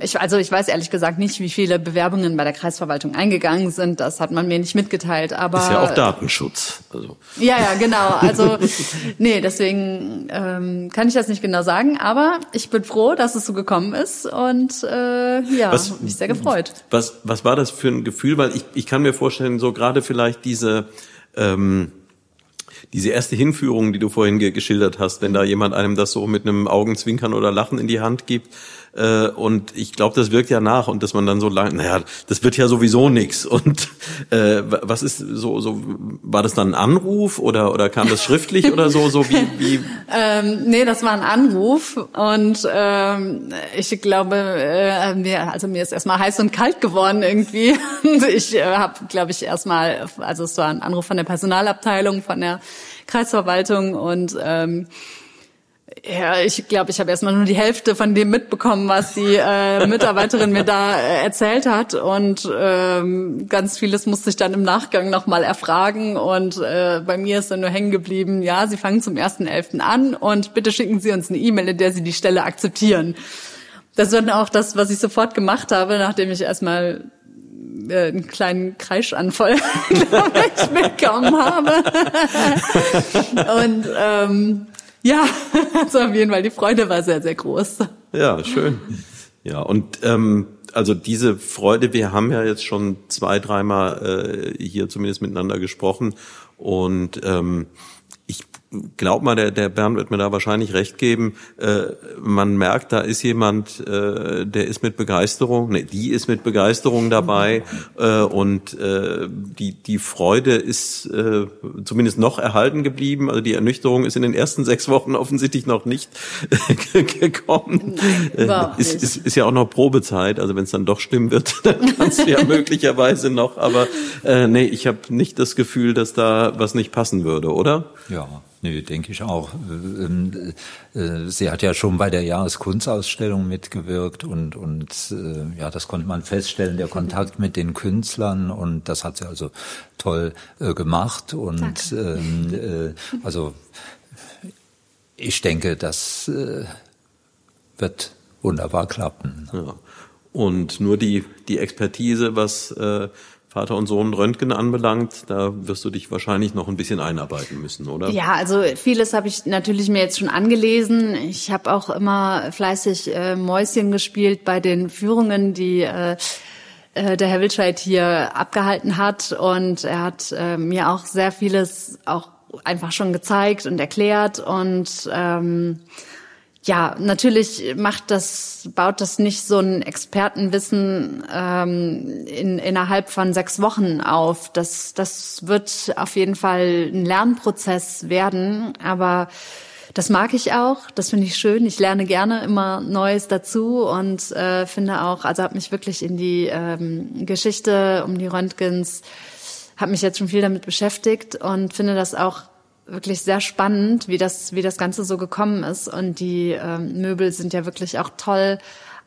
ich, also ich weiß ehrlich gesagt nicht, wie viele Bewerbungen bei der Kreisverwaltung eingegangen sind. Das hat man mir nicht mitgeteilt. Aber ist ja auch Datenschutz. Also. Ja, ja, genau. Also nee, deswegen ähm, kann ich das nicht genau sagen. Aber ich bin froh, dass es so gekommen ist und äh, ja, was, mich sehr gefreut. Was was war das für ein Gefühl? Weil ich ich kann mir vorstellen, so gerade vielleicht diese ähm, diese erste Hinführung, die du vorhin geschildert hast, wenn da jemand einem das so mit einem Augenzwinkern oder Lachen in die Hand gibt, äh, und ich glaube, das wirkt ja nach und dass man dann so lang, naja, das wird ja sowieso nix. Und äh, was ist so, so, war das dann ein Anruf oder oder kam das schriftlich oder so, so wie, wie? ähm, nee, das war ein Anruf und ähm, ich glaube, äh, mir, also mir ist erstmal heiß und kalt geworden irgendwie. Und ich äh, habe, glaube ich, erstmal, also es war ein Anruf von der Personalabteilung, von der Kreisverwaltung und ähm, ja, ich glaube, ich habe erstmal nur die Hälfte von dem mitbekommen, was die äh, Mitarbeiterin mir da äh, erzählt hat. Und ähm, ganz vieles musste ich dann im Nachgang nochmal erfragen. Und äh, bei mir ist dann nur hängen geblieben, ja, Sie fangen zum 1.11. an und bitte schicken Sie uns eine E-Mail, in der Sie die Stelle akzeptieren. Das war dann auch das, was ich sofort gemacht habe, nachdem ich erstmal äh, einen kleinen Kreischanfall, ich, bekommen habe. und ähm, ja, also auf jeden Fall, die Freude war sehr, sehr groß. Ja, schön. Ja, und ähm, also diese Freude, wir haben ja jetzt schon zwei, dreimal äh, hier zumindest miteinander gesprochen und ähm, glaub mal, der, der Bernd wird mir da wahrscheinlich recht geben. Äh, man merkt, da ist jemand, äh, der ist mit Begeisterung, ne, die ist mit Begeisterung dabei äh, und äh, die, die Freude ist äh, zumindest noch erhalten geblieben. Also die Ernüchterung ist in den ersten sechs Wochen offensichtlich noch nicht gekommen. Nein, äh, ist, ist, ist ja auch noch Probezeit, also wenn es dann doch stimmen wird, dann kannst du ja möglicherweise noch. Aber äh, nee, ich habe nicht das Gefühl, dass da was nicht passen würde, oder? Ja. Nö, denke ich auch. Ähm, äh, sie hat ja schon bei der Jahreskunstausstellung mitgewirkt und, und äh, ja, das konnte man feststellen, der Kontakt mit den Künstlern und das hat sie also toll äh, gemacht und ähm, also ich denke, das wird wunderbar klappen. Ja. Und nur die, die Expertise, was äh, Vater und Sohn Röntgen anbelangt, da wirst du dich wahrscheinlich noch ein bisschen einarbeiten müssen, oder? Ja, also vieles habe ich natürlich mir jetzt schon angelesen. Ich habe auch immer fleißig äh, Mäuschen gespielt bei den Führungen, die äh, äh der Herr Wildscheid hier abgehalten hat. Und er hat äh, mir auch sehr vieles auch einfach schon gezeigt und erklärt. Und ähm, ja, natürlich macht das, baut das nicht so ein Expertenwissen ähm, in, innerhalb von sechs Wochen auf. Das, das wird auf jeden Fall ein Lernprozess werden, aber das mag ich auch, das finde ich schön. Ich lerne gerne immer Neues dazu und äh, finde auch, also habe mich wirklich in die ähm, Geschichte um die Röntgens, habe mich jetzt schon viel damit beschäftigt und finde das auch wirklich sehr spannend, wie das, wie das Ganze so gekommen ist. Und die ähm, Möbel sind ja wirklich auch toll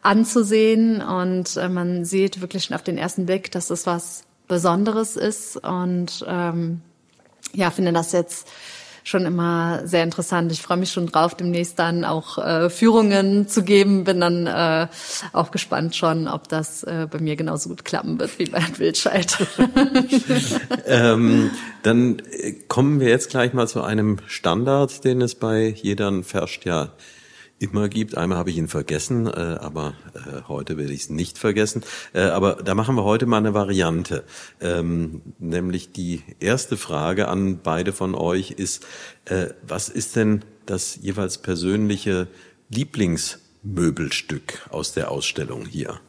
anzusehen und äh, man sieht wirklich schon auf den ersten Blick, dass es was Besonderes ist und ähm, ja, finde das jetzt schon immer sehr interessant. Ich freue mich schon drauf, demnächst dann auch äh, Führungen zu geben. Bin dann äh, auch gespannt schon, ob das äh, bei mir genauso gut klappen wird wie bei Wildscheid. ähm, dann äh, kommen wir jetzt gleich mal zu einem Standard, den es bei Ferscht ja immer gibt. Einmal habe ich ihn vergessen, äh, aber äh, heute werde ich es nicht vergessen. Äh, aber da machen wir heute mal eine Variante. Ähm, nämlich die erste Frage an beide von euch ist, äh, was ist denn das jeweils persönliche Lieblingsmöbelstück aus der Ausstellung hier?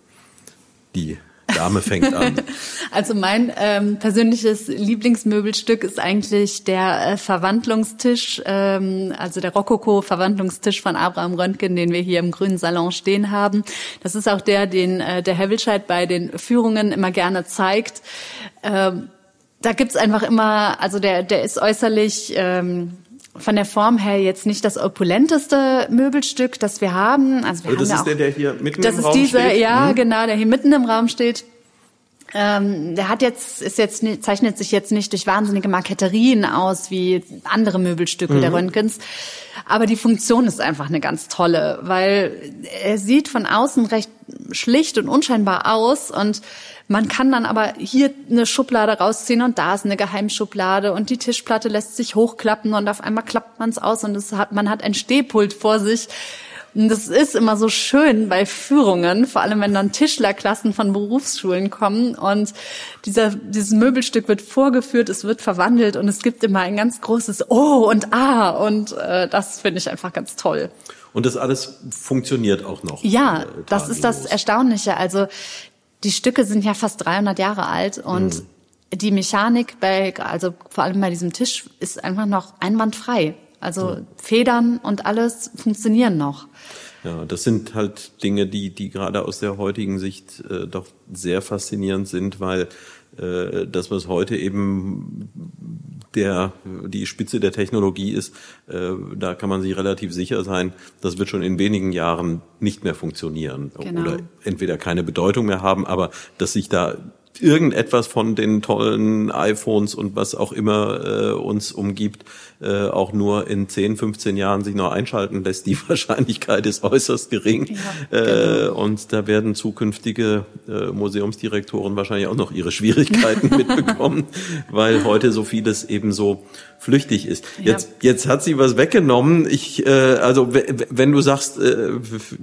Die Dame fängt an. Also mein ähm, persönliches Lieblingsmöbelstück ist eigentlich der äh, Verwandlungstisch, ähm, also der Rokoko-Verwandlungstisch von Abraham Röntgen, den wir hier im Grünen Salon stehen haben. Das ist auch der, den äh, der Herr Wilscheid bei den Führungen immer gerne zeigt. Ähm, da gibt's einfach immer, also der, der ist äußerlich ähm, von der Form her jetzt nicht das opulenteste Möbelstück, das wir haben. Also wir Also das haben ja ist auch, der, der hier mitten das im ist Raum dieser, steht? ja, Mhm. genau, der hier mitten im Raum steht. Ähm, der hat jetzt, ist jetzt, zeichnet sich jetzt nicht durch wahnsinnige Marketterien aus wie andere Möbelstücke Mhm. der Röntgens. Aber die Funktion ist einfach eine ganz tolle, weil er sieht von außen recht schlicht und unscheinbar aus und man kann dann aber hier eine Schublade rausziehen und da ist eine Geheimschublade und die Tischplatte lässt sich hochklappen und auf einmal klappt man es aus und es hat, man hat ein Stehpult vor sich. Und das ist immer so schön bei Führungen, vor allem wenn dann Tischlerklassen von Berufsschulen kommen und dieser, dieses Möbelstück wird vorgeführt, es wird verwandelt und es gibt immer ein ganz großes Oh und Ah und äh, das finde ich einfach ganz toll. Und das alles funktioniert auch noch. Ja, äh, das ist das. Erstaunliche. Also die Stücke sind ja fast 300 Jahre alt und die Mechanik bei, also vor allem bei diesem Tisch ist einfach noch einwandfrei. Also Federn und alles funktionieren noch. Ja, das sind halt Dinge, die, die gerade aus der heutigen Sicht äh, doch sehr faszinierend sind, weil das, was heute eben der, die Spitze der Technologie ist, äh, da kann man sich relativ sicher sein, das wird schon in wenigen Jahren nicht mehr funktionieren Genau. oder entweder keine Bedeutung mehr haben, aber dass sich da irgendetwas von den tollen iPhones und was auch immer äh, uns umgibt, äh, auch nur in 10, 15 Jahren sich noch einschalten lässt, die Wahrscheinlichkeit ist äußerst gering. Ja, äh, und da werden zukünftige äh, Museumsdirektoren wahrscheinlich auch noch ihre Schwierigkeiten mitbekommen, weil heute so vieles eben so flüchtig ist. Ja. Jetzt, jetzt hat sie was weggenommen. Ich, äh, also wenn du sagst, äh,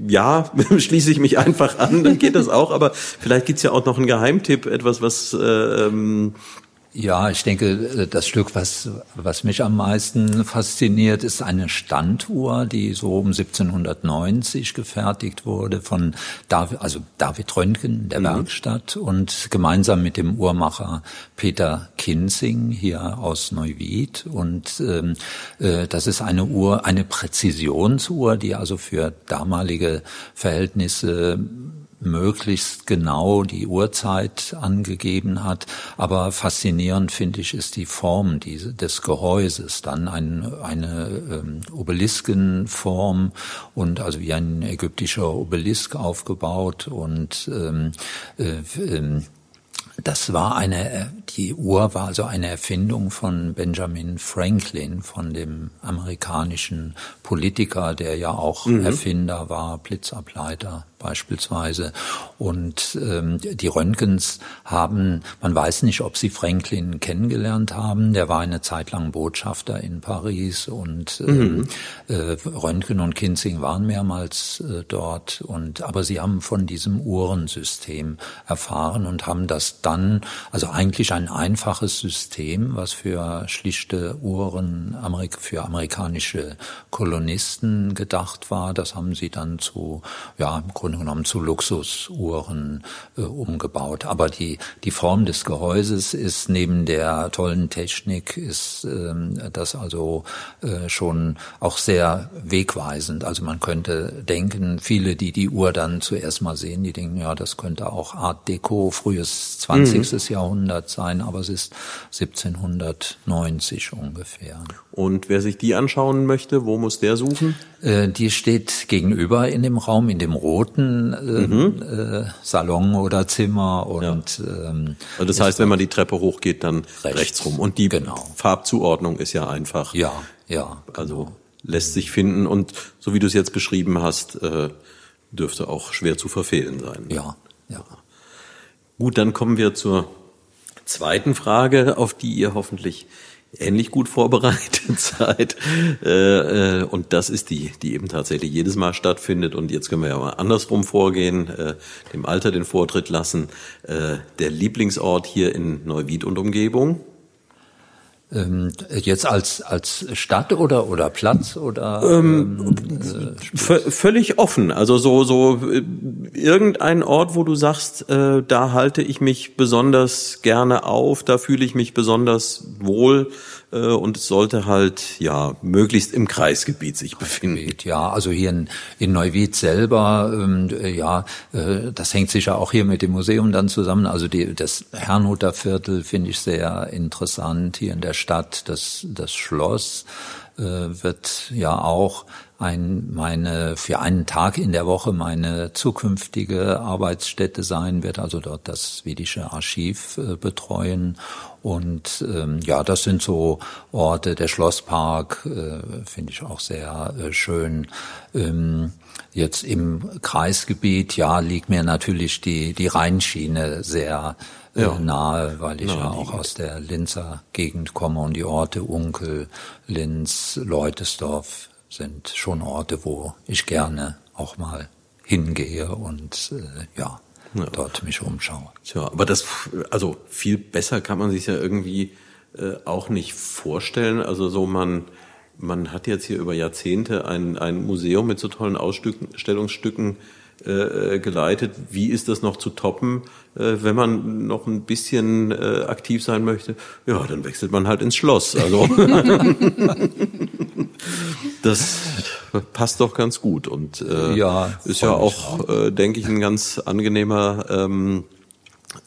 ja, schließe ich mich einfach an, dann geht das auch. Aber vielleicht gibt's ja auch noch einen Geheimtipp, etwas, was äh, ähm, Ja, ich denke, das Stück, was, was mich am meisten fasziniert, ist eine Standuhr, die so um 1790 gefertigt wurde von David, also David Röntgen der Werkstatt und gemeinsam mit dem Uhrmacher Peter Kinsing hier aus Neuwied. Und ähm, äh, das ist eine Uhr, eine Präzisionsuhr, die also für damalige Verhältnisse möglichst genau die Uhrzeit angegeben hat. Aber faszinierend finde ich ist die Form diese, des Gehäuses. Dann ein, eine ähm, Obeliskenform und also wie ein ägyptischer Obelisk aufgebaut und ähm, äh, ähm, das war eine, die Uhr war also eine Erfindung von Benjamin Franklin, von dem amerikanischen Politiker, der ja auch Erfinder war, Blitzableiter beispielsweise. Und ähm, die Röntgens haben, man weiß nicht, ob sie Franklin kennengelernt haben. Der war eine Zeit lang Botschafter in Paris und ähm, äh, Röntgen und Kinzing waren mehrmals äh, dort. Und aber sie haben von diesem Uhrensystem erfahren und haben das dann, also eigentlich ein einfaches System, was für schlichte Uhren Amerik für amerikanische Kolonisten gedacht war. Das haben sie dann zu, ja, im Grunde genommen zu Luxusuhren äh, umgebaut. Aber die, die Form des Gehäuses ist neben der tollen Technik, ist ähm, das also äh, schon auch sehr wegweisend. Also man könnte denken, viele, die die Uhr dann zuerst mal sehen, die denken, ja, das könnte auch Art Deco, frühes 20. Jahrhundert sein, aber es ist 1790 ungefähr. und wer sich die anschauen möchte, wo muss der suchen? Äh, Die steht gegenüber in dem Raum, in dem roten äh, äh, Salon oder Zimmer und ähm, Also das heißt, wenn man die Treppe hochgeht, dann rechts, Rechts. rum. Und die Genau. Farbzuordnung ist ja einfach. ja, ja, Also lässt sich finden und so wie du es jetzt beschrieben hast, äh, dürfte auch schwer zu verfehlen sein. ja, ja. Gut, dann kommen wir zur zweiten Frage, auf die ihr hoffentlich ähnlich gut vorbereitet seid. Äh, äh, und das ist die, die eben tatsächlich jedes Mal stattfindet. Und jetzt können wir ja mal andersrum vorgehen, äh, dem Alter den Vortritt lassen. Äh, der Lieblingsort hier in Neuwied und Umgebung? Ähm, jetzt als als Stadt oder oder Platz oder ähm, äh, völlig offen. Also so so äh, irgendein Ort, wo du sagst, äh, da halte ich mich besonders gerne auf, da fühle ich mich besonders wohl äh, und es sollte halt ja möglichst im Kreisgebiet sich befinden. Ja, also hier in, in Neuwied selber, ähm, äh, ja, äh, das hängt sicher auch hier mit dem Museum dann zusammen. Also die, das Herrnhuter Viertel finde ich sehr interessant hier in der Stadt, das, das Schloss wird ja auch ein, meine, für einen Tag in der Woche meine zukünftige Arbeitsstätte sein wird, also dort das Vedische Archiv äh, betreuen. Und ähm, ja, das sind so Orte, der Schlosspark äh, finde ich auch sehr äh, schön. Ähm, jetzt im Kreisgebiet, ja, liegt mir natürlich die, die Rheinschiene sehr äh, ja. nahe, weil ich ja auch aus der Linzer Gegend komme und die Orte Unkel, Linz, Leutesdorf sind schon Orte, wo ich gerne auch mal hingehe und äh, ja, ja, dort mich umschaue. Tja, aber das, also viel besser kann man sich ja irgendwie äh, auch nicht vorstellen. Also so man, man hat jetzt hier über Jahrzehnte ein, ein Museum mit so tollen Ausstellungsstücken äh, geleitet. Wie ist das noch zu toppen, äh, wenn man noch ein bisschen äh, aktiv sein möchte? Ja, dann wechselt man halt ins Schloss. Also das passt doch ganz gut und äh, ja, ist ja auch, äh, denke ich, ein ganz angenehmer ähm,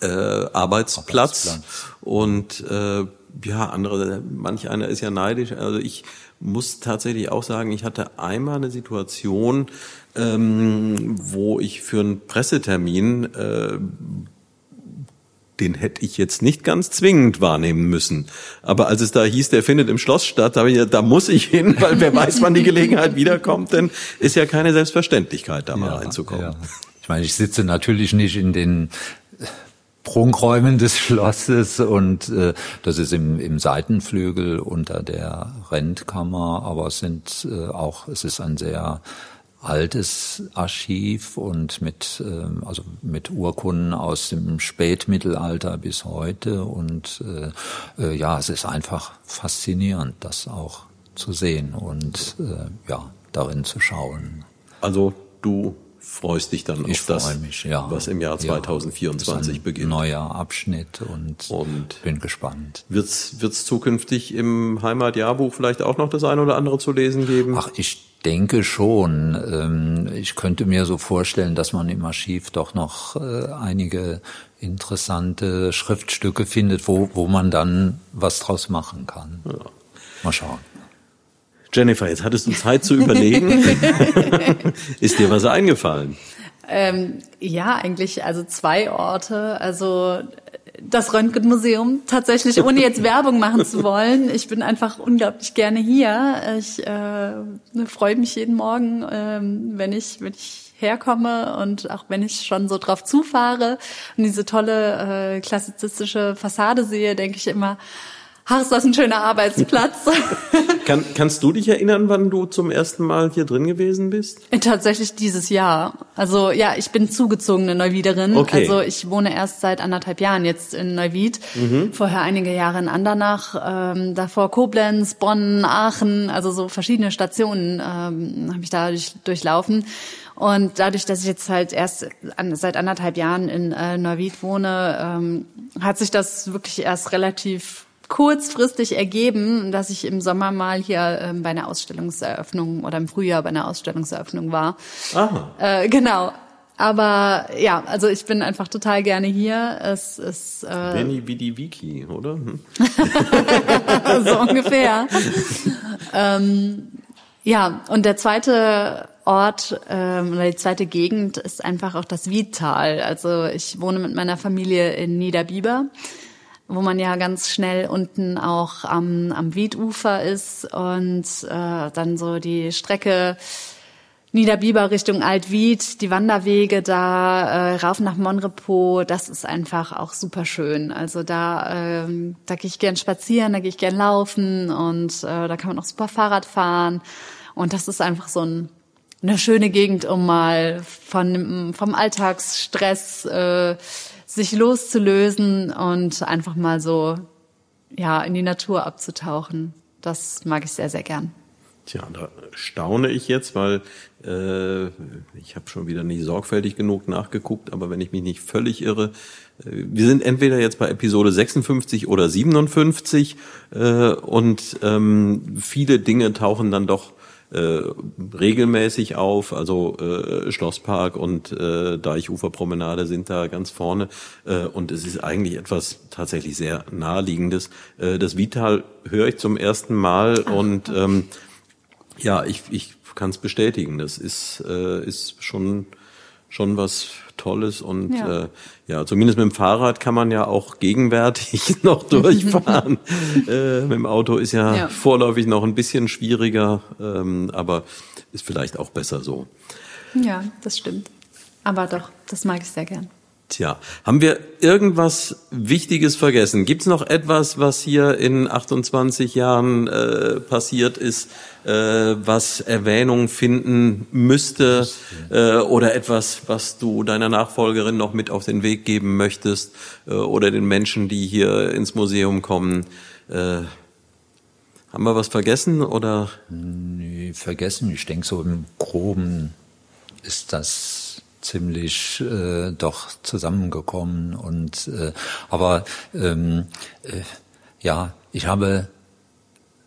äh, Arbeitsplatz. Arbeitsplatz. Und äh, ja, andere, manch einer ist ja neidisch. Also ich muss tatsächlich auch sagen, ich hatte einmal eine Situation, ähm, wo ich für einen Pressetermin äh, den hätte ich jetzt nicht ganz zwingend wahrnehmen müssen. Aber als es da hieß, der findet im Schloss statt, da, ich, da muss ich hin, weil wer weiß, wann die Gelegenheit wiederkommt, denn ist ja keine Selbstverständlichkeit, da mal ja, reinzukommen. Ja. Ich meine, ich sitze natürlich nicht in den Prunkräumen des Schlosses und äh, das ist im, im Seitenflügel unter der Rentkammer, aber es sind äh, auch, es ist ein sehr altes Archiv und mit, ähm, also mit Urkunden aus dem Spätmittelalter bis heute. Und äh, äh, ja, es ist einfach faszinierend, das auch zu sehen und äh, ja, darin zu schauen. Also du freust dich dann ich auf das, mich, ja. was im Jahr 2024 ja, beginnt. Neuer Abschnitt und, und bin gespannt. Wird es zukünftig im Heimatjahrbuch vielleicht auch noch das eine oder andere zu lesen geben? Ach, ich denke schon. Ähm, ich könnte mir so vorstellen, dass man im Archiv doch noch äh, einige interessante Schriftstücke findet, wo, wo man dann was draus machen kann. Ja. Mal schauen. Jennifer, jetzt hattest du Zeit zu überlegen. Ist dir was eingefallen? Ähm, ja, eigentlich also zwei Orte. Also das Röntgenmuseum tatsächlich, ohne jetzt Werbung machen zu wollen. Ich bin einfach unglaublich gerne hier. Ich äh, freue mich jeden Morgen, ähm, wenn ich wenn ich herkomme und auch wenn ich schon so drauf zufahre und diese tolle äh, klassizistische Fassade sehe, denke ich immer, ach, ist das ein schöner Arbeitsplatz. Kann, kannst du dich erinnern, wann du zum ersten Mal hier drin gewesen bist? Tatsächlich dieses Jahr. Also ja, ich bin zugezogene Neuwiederin. Okay. Also ich wohne erst seit anderthalb Jahren jetzt in Neuwied. Mhm. Vorher einige Jahre in Andernach, ähm, davor Koblenz, Bonn, Aachen, also so verschiedene Stationen ähm, habe ich da durch, durchlaufen. Und dadurch, dass ich jetzt halt erst an, seit anderthalb Jahren in äh, Neuwied wohne, ähm, hat sich das wirklich erst relativ kurzfristig ergeben, dass ich im Sommer mal hier ähm, bei einer Ausstellungseröffnung oder im Frühjahr bei einer Ausstellungseröffnung war. Aha. Äh, genau. Aber ja, also ich bin einfach total gerne hier. Es ist äh, die Wiki, oder? Hm? so ungefähr. ähm, ja, und der zweite Ort ähm, oder die zweite Gegend ist einfach auch das Wiedtal. Also ich wohne mit meiner Familie in Niederbiber wo man ja ganz schnell unten auch am, am Wiedufer ist und äh, dann so die Strecke Niederbiber Richtung Altwied, die Wanderwege da äh, rauf nach Monrepo, das ist einfach auch super schön. Also da, ähm, da gehe ich gern spazieren, da gehe ich gern laufen und äh, da kann man auch super Fahrrad fahren. Und das ist einfach so ein, eine schöne Gegend, um mal von vom Alltagsstress äh, sich loszulösen und einfach mal so ja, in die Natur abzutauchen. Das mag ich sehr, sehr gern. Tja, da staune ich jetzt, weil äh, ich habe schon wieder nicht sorgfältig genug nachgeguckt, aber wenn ich mich nicht völlig irre, äh, wir sind entweder jetzt bei Episode 56 oder 57 äh, und ähm, viele Dinge tauchen dann doch äh, regelmäßig auf. Also äh, Schlosspark und äh, Deichuferpromenade sind da ganz vorne. Äh, und es ist eigentlich etwas tatsächlich sehr naheliegendes. Äh, das Vital höre ich zum ersten Mal Ach, und ähm, ja, ich, ich kann es bestätigen. Das ist, äh, ist schon, schon was Tolles und ja. Äh, ja, zumindest mit dem Fahrrad kann man ja auch gegenwärtig noch durchfahren. äh, mit dem Auto ist ja, ja, vorläufig noch ein bisschen schwieriger, ähm, aber ist vielleicht auch besser so. Ja, das stimmt. Aber doch, das mag ich sehr gern. Tja, haben wir irgendwas Wichtiges vergessen? Gibt es noch etwas, was hier in 28 Jahren äh, passiert ist, äh, was Erwähnung finden müsste äh, oder etwas, was du deiner Nachfolgerin noch mit auf den Weg geben möchtest äh, oder den Menschen, die hier ins Museum kommen? Äh, haben wir was vergessen oder? Nee, vergessen. Ich denke, so im Groben ist das ziemlich äh, doch zusammengekommen und äh, aber ähm, äh, ja ich habe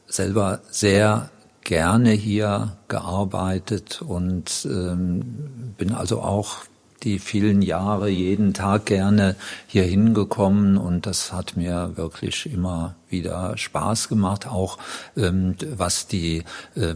selber sehr gerne hier gearbeitet und ähm, bin also auch die vielen Jahre jeden Tag gerne hier hingekommen und das hat mir wirklich immer wieder Spaß gemacht, auch ähm, was die äh,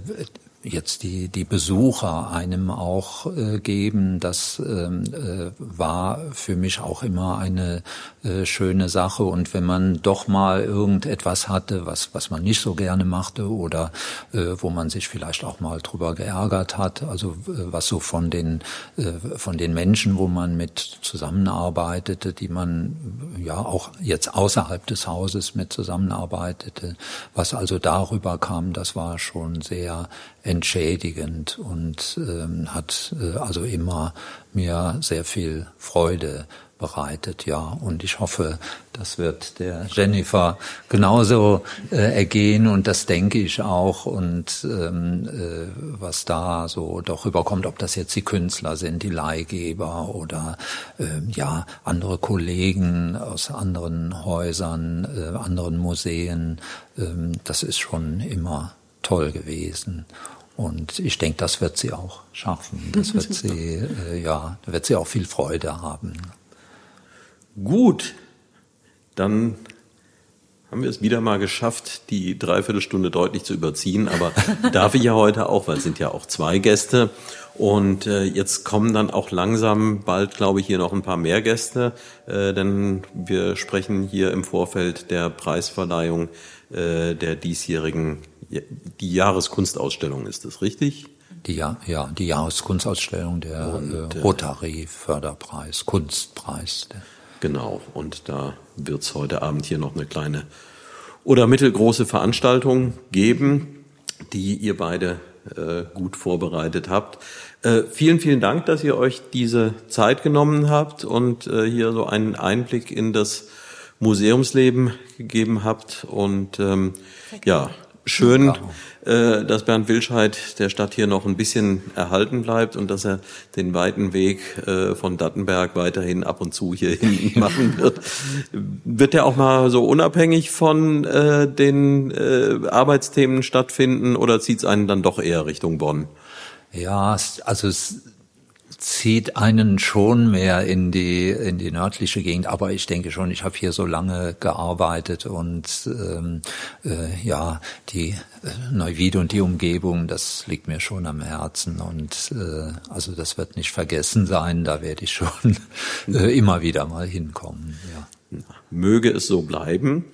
jetzt die, die Besucher einem auch äh, geben, das ähm, äh, war für mich auch immer eine äh, schöne Sache. Und wenn man doch mal irgendetwas hatte, was, was man nicht so gerne machte oder äh, wo man sich vielleicht auch mal drüber geärgert hat, also äh, was so von den, äh, von den Menschen, wo man mit zusammenarbeitete, die man ja auch jetzt außerhalb des Hauses mit zusammenarbeitete, was also darüber kam, das war schon sehr entschädigend und ähm, hat äh, also immer mir sehr viel Freude bereitet, ja. Und ich hoffe, das wird der Jennifer genauso äh, ergehen und das denke ich auch. Und ähm, äh, was da so doch rüberkommt, ob das jetzt die Künstler sind, die Leihgeber oder äh, ja andere Kollegen aus anderen Häusern, äh, anderen Museen, äh, das ist schon immer toll gewesen. Und ich denke, das wird sie auch schaffen. Das wird sie, äh, ja, da wird sie auch viel Freude haben. Gut, dann haben wir es wieder mal geschafft, die Dreiviertelstunde deutlich zu überziehen. Aber darf ich ja heute auch, weil es sind ja auch zwei Gäste. Und äh, jetzt kommen dann auch langsam bald, glaube ich, hier noch ein paar mehr Gäste, äh, denn wir sprechen hier im Vorfeld der Preisverleihung äh, der diesjährigen die Jahreskunstausstellung, ist das richtig? Die, ja, ja, die Jahreskunstausstellung der und, äh, Rotary Förderpreis, Kunstpreis. Genau, und da wird es heute Abend hier noch eine kleine oder mittelgroße Veranstaltung geben, die ihr beide äh, gut vorbereitet habt. Äh, vielen, vielen Dank, dass ihr euch diese Zeit genommen habt und äh, hier so einen Einblick in das Museumsleben gegeben habt. Und ähm, ja, schön, äh, dass Bernd Wilscheid der Stadt hier noch ein bisschen erhalten bleibt und dass er den weiten Weg äh, von Dattenberg weiterhin ab und zu hier hinten machen wird. Wird der auch mal so unabhängig von äh, den äh, Arbeitsthemen stattfinden oder zieht es einen dann doch eher Richtung Bonn? Ja, also es zieht einen schon mehr in die in die nördliche Gegend. Aber ich denke schon, ich habe hier so lange gearbeitet und ähm, äh, ja die äh, Neuwied und die Umgebung, das liegt mir schon am Herzen und äh, also das wird nicht vergessen sein. Da werde ich schon äh, immer wieder mal hinkommen. Ja. Möge es so bleiben.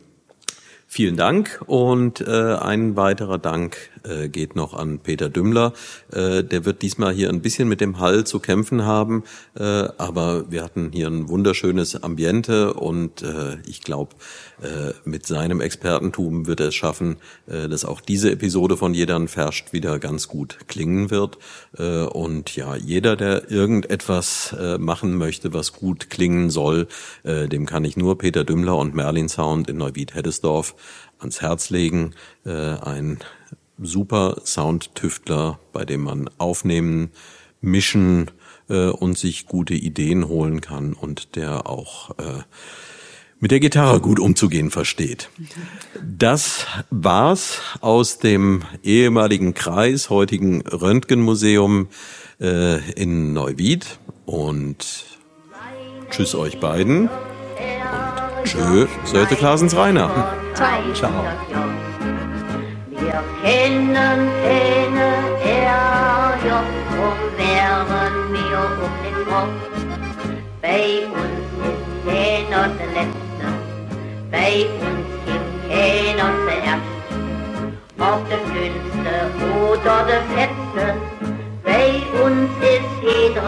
Vielen Dank und äh, ein weiterer Dank äh, geht noch an Peter Dümmler. Äh, der wird diesmal hier ein bisschen mit dem Hall zu kämpfen haben, äh, aber wir hatten hier ein wunderschönes Ambiente und äh, ich glaube, äh, mit seinem Expertentum wird er es schaffen, äh, dass auch diese Episode von Jedern Ferscht wieder ganz gut klingen wird. Äh, und ja, jeder, der irgendetwas äh, machen möchte, was gut klingen soll, äh, dem kann ich nur Peter Dümmler und Merlin Sound in Neuwied-Heddesdorf ans Herz legen. Äh, ein super Soundtüftler, bei dem man aufnehmen, mischen äh, und sich gute Ideen holen kann und der auch äh, mit der Gitarre gut umzugehen versteht. Das war's aus dem ehemaligen Kreis, heutigen Röntgenmuseum äh, in Neuwied und tschüss euch beiden und tschö, Sölte Klasens Rainer. Ciao. Ciao. Wir kennen keine RJ, drum wären wir um den Kopf. Bei uns ist keiner der Letzte, bei uns gibt keiner zuerst. Ob der Dünnste oder der Fetzte, bei uns ist jeder